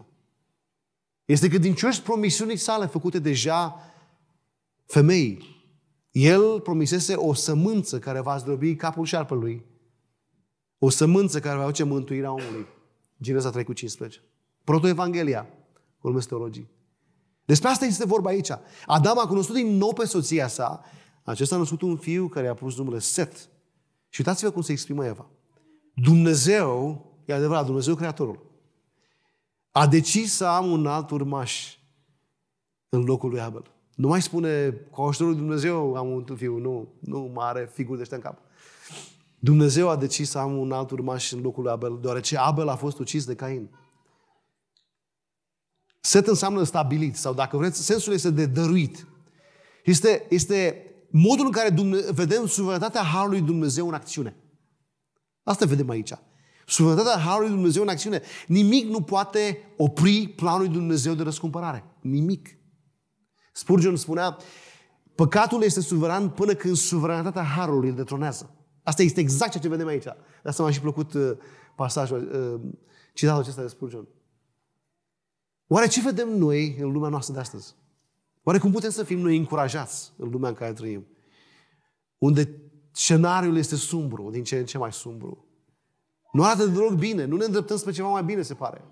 Este că din cioși promisiunii sale făcute deja femeii, el promisese o sămânță care va zdrobi capul șarpelui. O sămânță care va aduce mântuirea omului. Geneza 3 cu 15. Proto-Evanghelia. Urmesc teologii. Despre asta este vorba aici. Adam a cunoscut din nou pe soția sa. Acesta a născut un fiu care a pus numele Set. Și uitați-vă cum se exprimă Eva. Dumnezeu, e adevărat, Dumnezeu Creatorul, a decis să am un alt urmaș în locul lui Abel. Nu mai spune, cu ajutorul lui Dumnezeu am un fiu, nu, nu mai are figuri de ăștia în cap. Dumnezeu a decis să am un alt urmaș în locul lui Abel, deoarece Abel a fost ucis de Cain. Set înseamnă stabilit, sau dacă vreți, sensul este de dăruit. Este, este modul în care Dumne- vedem suveranitatea Harului Dumnezeu în acțiune. Asta vedem aici. Suveranitatea Harului Dumnezeu în acțiune. Nimic nu poate opri planul lui Dumnezeu de răscumpărare. Nimic. Spurgeon spunea, păcatul este suveran până când suveranitatea Harului îl detronează. Asta este exact ceea ce vedem aici. De asta m-a și plăcut uh, pasajul, uh, citatul acesta de Spurgeon. Oare ce vedem noi în lumea noastră de astăzi? Oare cum putem să fim noi încurajați în lumea în care trăim? Unde scenariul este sumbru, din ce în ce mai sumbru. Nu arată deloc bine, nu ne îndreptăm spre ceva mai bine, se pare.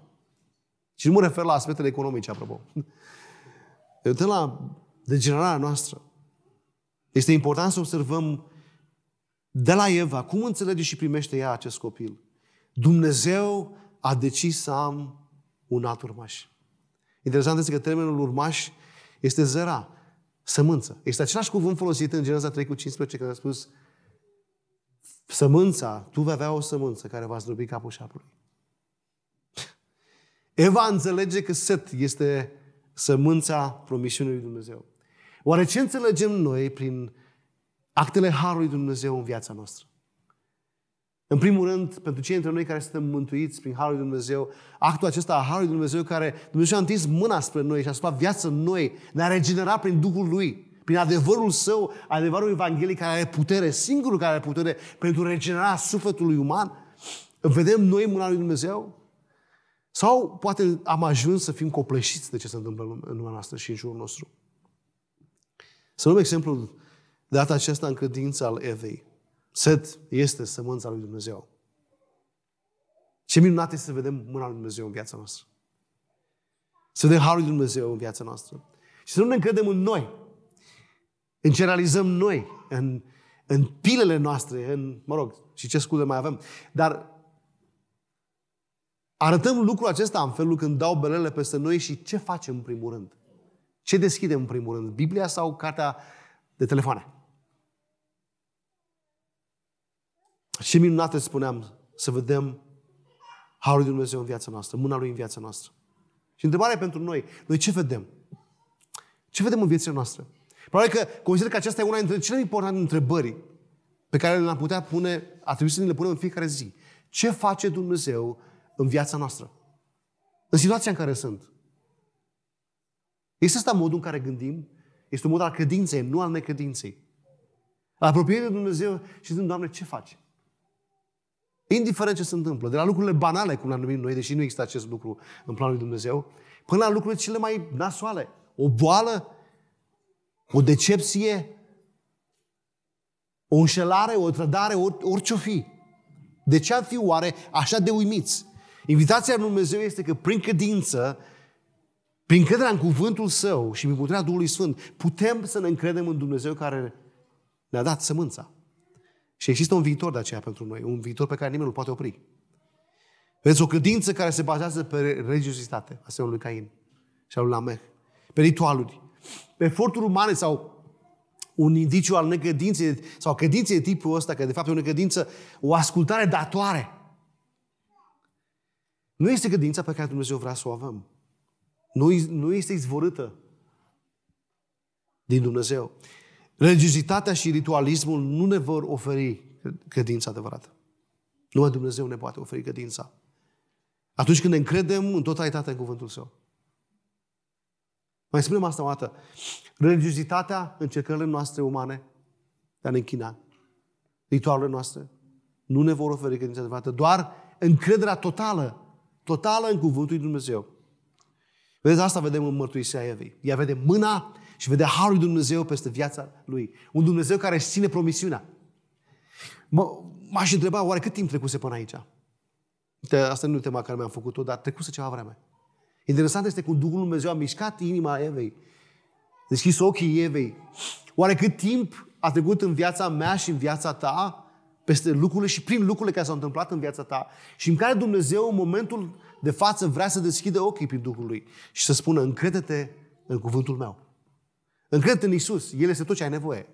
Și nu mă refer la aspectele economice, apropo. Ne uităm la degenerarea noastră. Este important să observăm de la Eva cum înțelege și primește ea acest copil. Dumnezeu a decis să am un alt urmaș. Interesant este că termenul urmaș este zera, sămânță. Este același cuvânt folosit în Geneza 3 cu 15 care a spus sămânța, tu vei avea o sămânță care va zdrobi capul șapului. Eva înțelege că Set este sămânța promisiunii lui Dumnezeu. Oare ce înțelegem noi prin actele Harului Dumnezeu în viața noastră? În primul rând, pentru cei dintre noi care suntem mântuiți prin Harul lui Dumnezeu, actul acesta a Harului Dumnezeu care Dumnezeu a întins mâna spre noi și a spus viață în noi, ne-a regenerat prin Duhul Lui, prin adevărul Său, adevărul Evangheliei care are putere, singurul care are putere pentru regenerarea sufletului uman, vedem noi mâna lui Dumnezeu? Sau poate am ajuns să fim copleșiți de ce se întâmplă în lumea noastră și în jurul nostru? Să luăm exemplul de data aceasta în credința al Evei. Set este sămânța lui Dumnezeu. Ce minunat este să vedem mâna lui Dumnezeu în viața noastră. Să vedem Harul lui Dumnezeu în viața noastră. Și să nu ne încredem în noi. În ce realizăm noi. În, în pilele noastre. În, mă rog, și ce scuze mai avem. Dar arătăm lucrul acesta în felul când dau belele peste noi și ce facem în primul rând. Ce deschidem în primul rând? Biblia sau cartea de telefoane? Ce minunate spuneam să vedem Harul lui Dumnezeu în viața noastră, mâna Lui în viața noastră. Și întrebarea pentru noi, noi ce vedem? Ce vedem în viața noastră? Probabil că consider că aceasta e una dintre cele mai importante întrebări pe care le-am putea pune, ar trebui să ne le punem în fiecare zi. Ce face Dumnezeu în viața noastră? În situația în care sunt. Este asta modul în care gândim? Este un mod al credinței, nu al necredinței. Al apropierii de Dumnezeu și zicem, Doamne, ce faci? Indiferent ce se întâmplă, de la lucrurile banale, cum le-am numit noi, deși nu există acest lucru în planul lui Dumnezeu, până la lucrurile cele mai nasoale. O boală, o decepție, o înșelare, o trădare, orice o fi. De ce am fi oare așa de uimiți? Invitația lui Dumnezeu este că prin credință, prin crederea în cuvântul Său și prin puterea Duhului Sfânt, putem să ne încredem în Dumnezeu care ne-a dat sămânța. Și există un viitor de aceea pentru noi, un viitor pe care nimeni nu-l poate opri. Vedeți, o credință care se bazează pe religiozitate, asemenea lui Cain și al lui Lamech, pe ritualuri, pe eforturi umane sau un indiciu al necredinței sau credinței de tipul ăsta, că de fapt e o necredință, o ascultare datoare. Nu este credința pe care Dumnezeu vrea să o avem. Nu, nu este izvorâtă din Dumnezeu. Religiozitatea și ritualismul nu ne vor oferi credința adevărată. Numai Dumnezeu ne poate oferi credința. Atunci când ne încredem în totalitate în cuvântul Său. Mai spunem asta o dată. Religiozitatea, încercările noastre umane de a ne închina, ritualurile noastre, nu ne vor oferi credința adevărată. Doar încrederea totală, totală în cuvântul lui Dumnezeu. Vedeți, asta vedem în mărturisirea Evei. Ea vede mâna și vedea Harul lui Dumnezeu peste viața lui. Un Dumnezeu care își ține promisiunea. Mă, m-aș întreba, oare cât timp trecuse până aici? Asta nu e tema care mi-am făcut-o, dar trecuse ceva vreme. Interesant este cum Duhul Dumnezeu a mișcat inima Evei. Deschis ochii Evei. Oare cât timp a trecut în viața mea și în viața ta peste lucrurile și prin lucrurile care s-au întâmplat în viața ta și în care Dumnezeu în momentul de față vrea să deschidă ochii prin Duhul Lui și să spună încrede-te în cuvântul meu. Încrede-te în Isus. El este tot ce ai nevoie.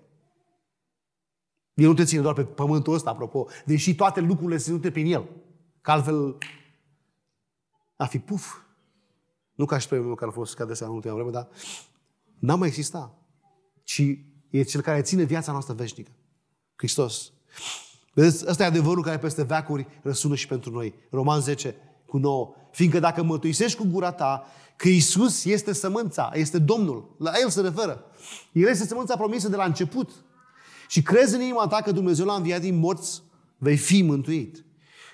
El nu te ține doar pe pământul ăsta, apropo, deși toate lucrurile se ținute prin El. Că altfel a fi puf. Nu ca și premiul care a fost adesea în ultima vreme, dar n-a mai exista. Ci e cel care ține viața noastră veșnică. Hristos. Vedeți, ăsta e adevărul care peste veacuri răsună și pentru noi. Roman 10 cu 9. Fiindcă dacă mărturisești cu gura ta că Isus este sămânța, este Domnul, la El se referă. El este sămânța promisă de la început. Și crezi în inima ta că Dumnezeu l-a înviat din morți, vei fi mântuit.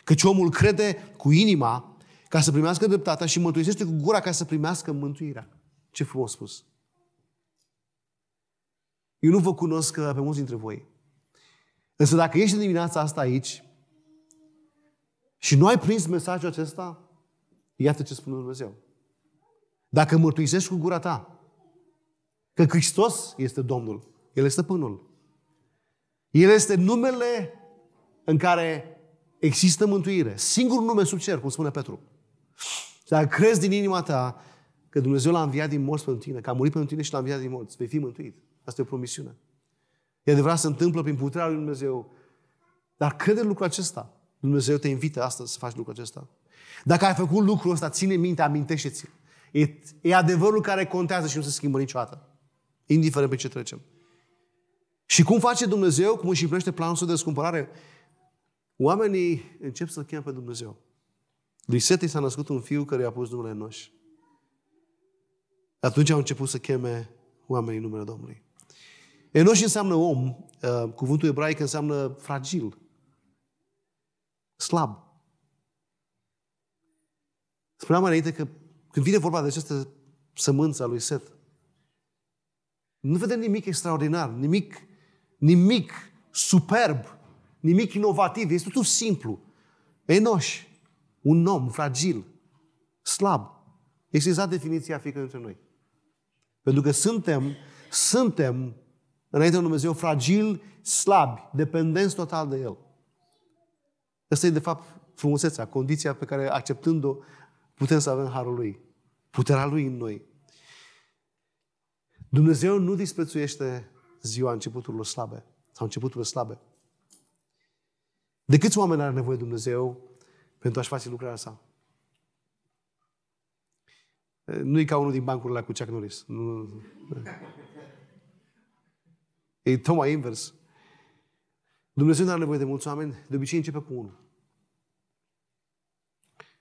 Căci omul crede cu inima ca să primească dreptatea și mărturisește cu gura ca să primească mântuirea. Ce frumos spus! Eu nu vă cunosc pe mulți dintre voi. Însă dacă ești în dimineața asta aici și nu ai prins mesajul acesta, iată ce spune Dumnezeu. Dacă mărturisești cu gura ta că Hristos este Domnul, El este stăpânul, El este numele în care există mântuire. Singurul nume sub cer, cum spune Petru. Dacă crezi din inima ta că Dumnezeu l-a înviat din morți pentru tine, că a murit pentru tine și l-a înviat din morți, vei fi mântuit. Asta e o promisiune. E adevărat, se întâmplă prin puterea lui Dumnezeu. Dar crede lucrul acesta. Dumnezeu te invită astăzi să faci lucrul acesta. Dacă ai făcut lucrul ăsta, ține minte, amintește-ți. E, e adevărul care contează și nu se schimbă niciodată. Indiferent pe ce trecem. Și cum face Dumnezeu, cum își împlinește planul său de descumpărare? Oamenii încep să-L cheme pe Dumnezeu. Lui Sete s-a născut un fiu care i-a pus numele Noș. Atunci au început să cheme oamenii numele Domnului. Enoș înseamnă om, uh, cuvântul ebraic înseamnă fragil, slab. Spuneam mai înainte că când vine vorba de această sămânță a lui Set, nu vedem nimic extraordinar, nimic, nimic superb, nimic inovativ, este totul simplu. Enoș, un om fragil, slab. Este exact definiția fiecare dintre noi. Pentru că suntem, suntem înainte de Dumnezeu fragil, slabi, dependenți total de El. Asta e, de fapt, frumusețea, condiția pe care, acceptând-o, putem să avem harul Lui. Puterea Lui în noi. Dumnezeu nu disprețuiește ziua începuturilor slabe sau începuturile slabe. De câți oameni are nevoie Dumnezeu pentru a-și face lucrarea sa? Nu e ca unul din bancurile cu Chuck Norris. Nu. E tocmai invers. Dumnezeu nu are nevoie de mulți oameni, de obicei începe cu unul.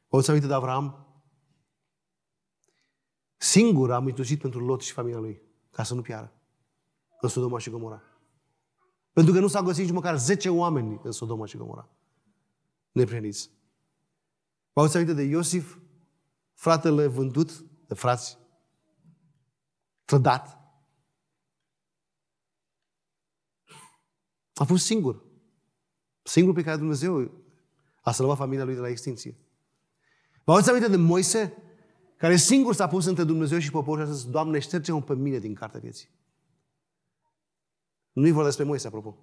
O să aminte de Avram? Singur a mitușit pentru Lot și familia lui, ca să nu piară în Sodoma și Gomora. Pentru că nu s-a găsit nici măcar 10 oameni în Sodoma și Gomora. Nepreniți. Vă auzi aminte de Iosif, fratele vândut de frați, trădat, A fost singur. Singur pe care Dumnezeu a salvat familia lui de la extinție. Vă aduceți aminte de Moise, care singur s-a pus între Dumnezeu și poporul și a zis, Doamne, șterge-mă pe mine din cartea vieții. Nu e vorba despre Moise, apropo.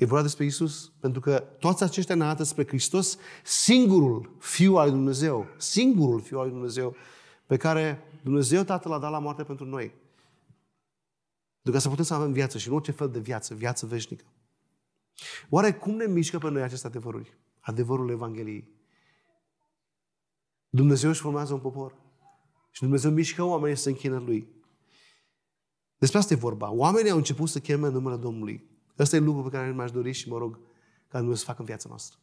E vorba despre Isus, pentru că toți aceștia ne arată spre Hristos, singurul Fiu al lui Dumnezeu, singurul Fiu al lui Dumnezeu, pe care Dumnezeu Tatăl l-a dat la moarte pentru noi. De ca să putem să avem viață și în orice fel de viață, viață veșnică. Oare cum ne mișcă pe noi aceste adevăruri? Adevărul Evangheliei. Dumnezeu își formează un popor. Și Dumnezeu mișcă oamenii să se închină Lui. Despre asta e vorba. Oamenii au început să cheme numele Domnului. Ăsta e lucru pe care mi-aș dori și mă rog ca Dumnezeu să facă în viața noastră.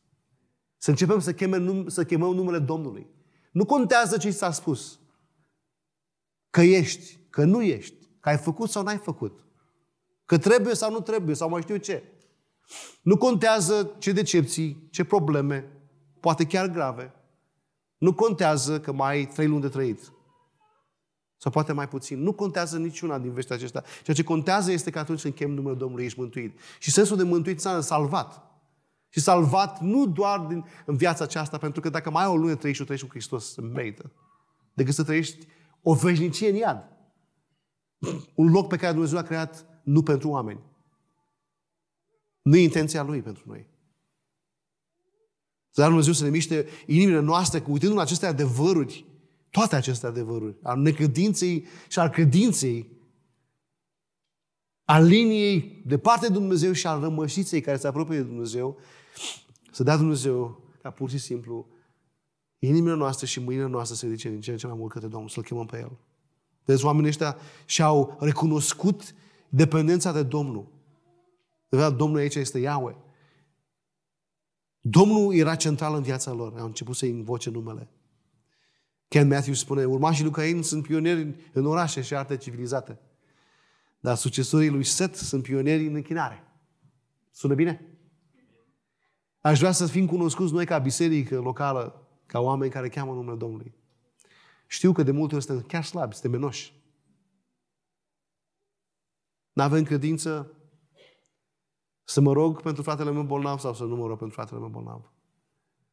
Să începem să, cheme, să chemăm numele Domnului. Nu contează ce ți s-a spus. Că ești, că nu ești. Că ai făcut sau n-ai făcut. Că trebuie sau nu trebuie, sau mai știu ce. Nu contează ce decepții, ce probleme, poate chiar grave. Nu contează că mai ai trei luni de trăit. Sau poate mai puțin. Nu contează niciuna din veștile acestea. Ceea ce contează este că atunci când chem numele Domnului ești mântuit. Și sensul de mântuit înseamnă salvat. Și salvat nu doar din, în viața aceasta, pentru că dacă mai ai o lună trăiești și trăiești cu Hristos, merită. Decât să trăiești o veșnicie în iad. Un loc pe care Dumnezeu l-a creat nu pentru oameni. Nu e intenția Lui pentru noi. Dar Dumnezeu să ne miște inimile noastre cu uitându-ne aceste adevăruri, toate aceste adevăruri, al necredinței și al credinței, al liniei de parte de Dumnezeu și al rămășiței care se apropie de Dumnezeu, să dea Dumnezeu ca pur și simplu inimile noastre și mâinile noastre să se ridice din ce în ce mai mult către Domnul, să-L chemăm pe El. Deci oamenii ăștia și-au recunoscut dependența de Domnul. De fapt, Domnul aici este Yahweh. Domnul era central în viața lor. Au început să-i invoce numele. Ken Matthew spune, urmașii lui Cain sunt pionieri în orașe și arte civilizate. Dar succesorii lui Set sunt pionieri în închinare. Sună bine? Aș vrea să fim cunoscuți noi ca biserică locală, ca oameni care cheamă numele Domnului. Știu că de multe ori suntem chiar slabi, suntem menoși. Nu avem credință să mă rog pentru fratele meu bolnav sau să nu mă rog pentru fratele meu bolnav.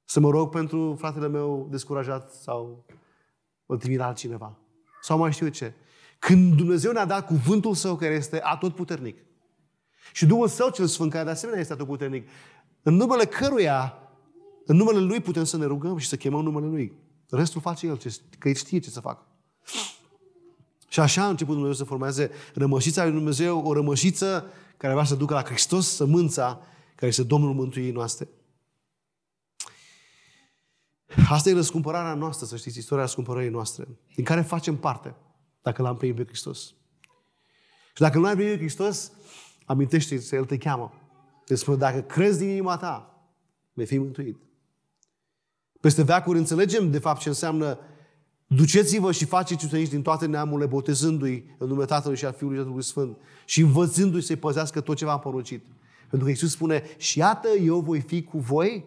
Să mă rog pentru fratele meu descurajat sau îl trimit altcineva. Sau mai știu ce. Când Dumnezeu ne-a dat cuvântul Său care este atotputernic și Duhul Său cel Sfânt care de asemenea este atotputernic, în numele căruia, în numele Lui putem să ne rugăm și să chemăm numele Lui. Restul face El, că El știe ce să facă. Și așa a început Dumnezeu să formeze rămășița lui Dumnezeu, o rămășiță care vrea să ducă la Hristos sămânța care este Domnul Mântuirii noastre. Asta e răscumpărarea noastră, să știți, istoria răscumpărării noastre, din care facem parte, dacă l-am primit pe Hristos. Și dacă nu ai primit pe Hristos, amintește-ți, El te cheamă. Te spune, dacă crezi din inima ta, vei fi mântuit. Peste veacuri înțelegem, de fapt, ce înseamnă Duceți-vă și faceți ucenici din toate neamurile, botezându-i în numele Tatălui și al Fiului și al Duhului Sfânt și învățându-i să-i păzească tot ce v-am poruncit. Pentru că Iisus spune, și iată, eu voi fi cu voi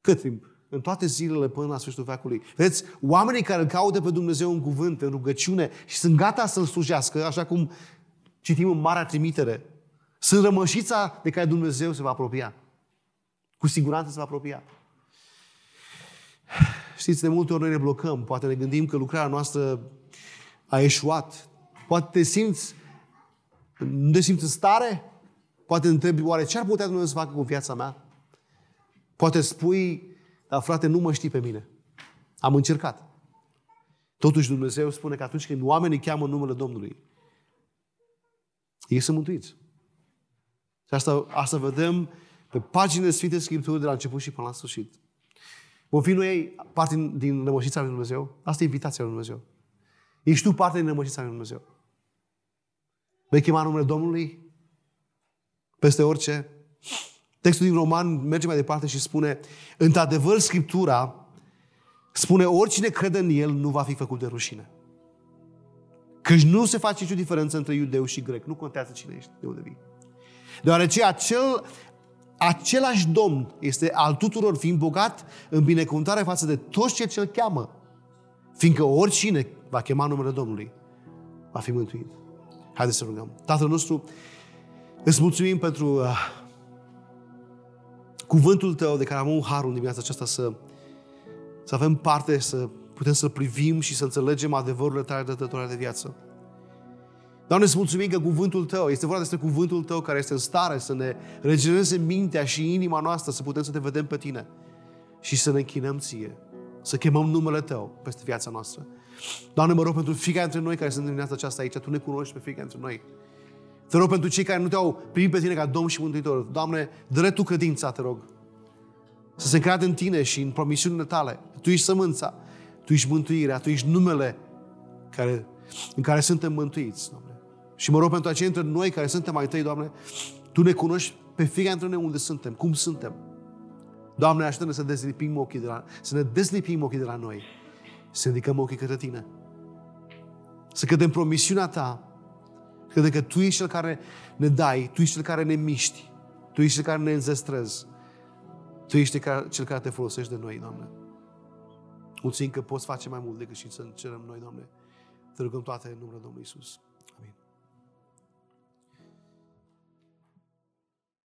cât timp? În toate zilele până la sfârșitul veacului. Vedeți, oamenii care îl caută pe Dumnezeu în cuvânt, în rugăciune și sunt gata să-L slujească, așa cum citim în Marea Trimitere, sunt rămășița de care Dumnezeu se va apropia. Cu siguranță se va apropia. Știți, de multe ori noi ne blocăm. Poate ne gândim că lucrarea noastră a eșuat. Poate te simți, nu te simți în stare? Poate întrebi, oare ce ar putea Dumnezeu să facă cu viața mea? Poate spui, dar frate, nu mă știi pe mine. Am încercat. Totuși Dumnezeu spune că atunci când oamenii cheamă numele Domnului, ei sunt mântuiți. Și asta, asta vedem pe paginile Sfinte Scripturii de la început și până la sfârșit. Vom fi noi parte din rămășița lui Dumnezeu? Asta e invitația lui Dumnezeu. Ești tu parte din rămășița lui Dumnezeu. Vei chema numele Domnului peste orice. Textul din Roman merge mai departe și spune Într-adevăr, Scriptura spune oricine crede în El nu va fi făcut de rușine. Căci nu se face nicio diferență între iudeu și grec. Nu contează cine ești, de unde vii. Deoarece acel același Domn este al tuturor, fiind bogat în binecuvântare față de toți cei ce îl cheamă. Fiindcă oricine va chema numele Domnului, va fi mântuit. Haideți să rugăm. Tatăl nostru, îți mulțumim pentru uh, cuvântul Tău de care am un harul în dimineața aceasta să, să avem parte, să putem să privim și să înțelegem adevărurile Tale dătătoare de viață. Doamne, îți mulțumim că cuvântul Tău, este vorba despre cuvântul Tău care este în stare să ne regenereze mintea și inima noastră, să putem să te vedem pe Tine și să ne închinăm Ție, să chemăm numele Tău peste viața noastră. Doamne, mă rog pentru fiecare dintre noi care sunt în dimineața aceasta aici, Tu ne cunoști pe fiecare dintre noi. Te rog pentru cei care nu Te-au primit pe Tine ca Domn și Mântuitor. Doamne, dă Tu credința, te rog. Să se creadă în Tine și în promisiunile Tale. Tu ești sămânța, Tu ești mântuirea, Tu ești numele care, în care suntem mântuiți, Doamne. Și mă rog pentru acei dintre noi care suntem mai tăi, Doamne, Tu ne cunoști pe fiecare dintre noi unde suntem, cum suntem. Doamne, ajută-ne să deslipim ochii de la, să ne deslipim ochii de la noi, să ridicăm ochii către Tine. Să credem promisiunea Ta, credem că Tu ești Cel care ne dai, Tu ești Cel care ne miști, Tu ești Cel care ne înzestrezi, Tu ești Cel care te folosești de noi, Doamne. Mulțumim că poți face mai mult decât și să cerem noi, Doamne. Te rugăm toate în numele Domnului Isus. Amin.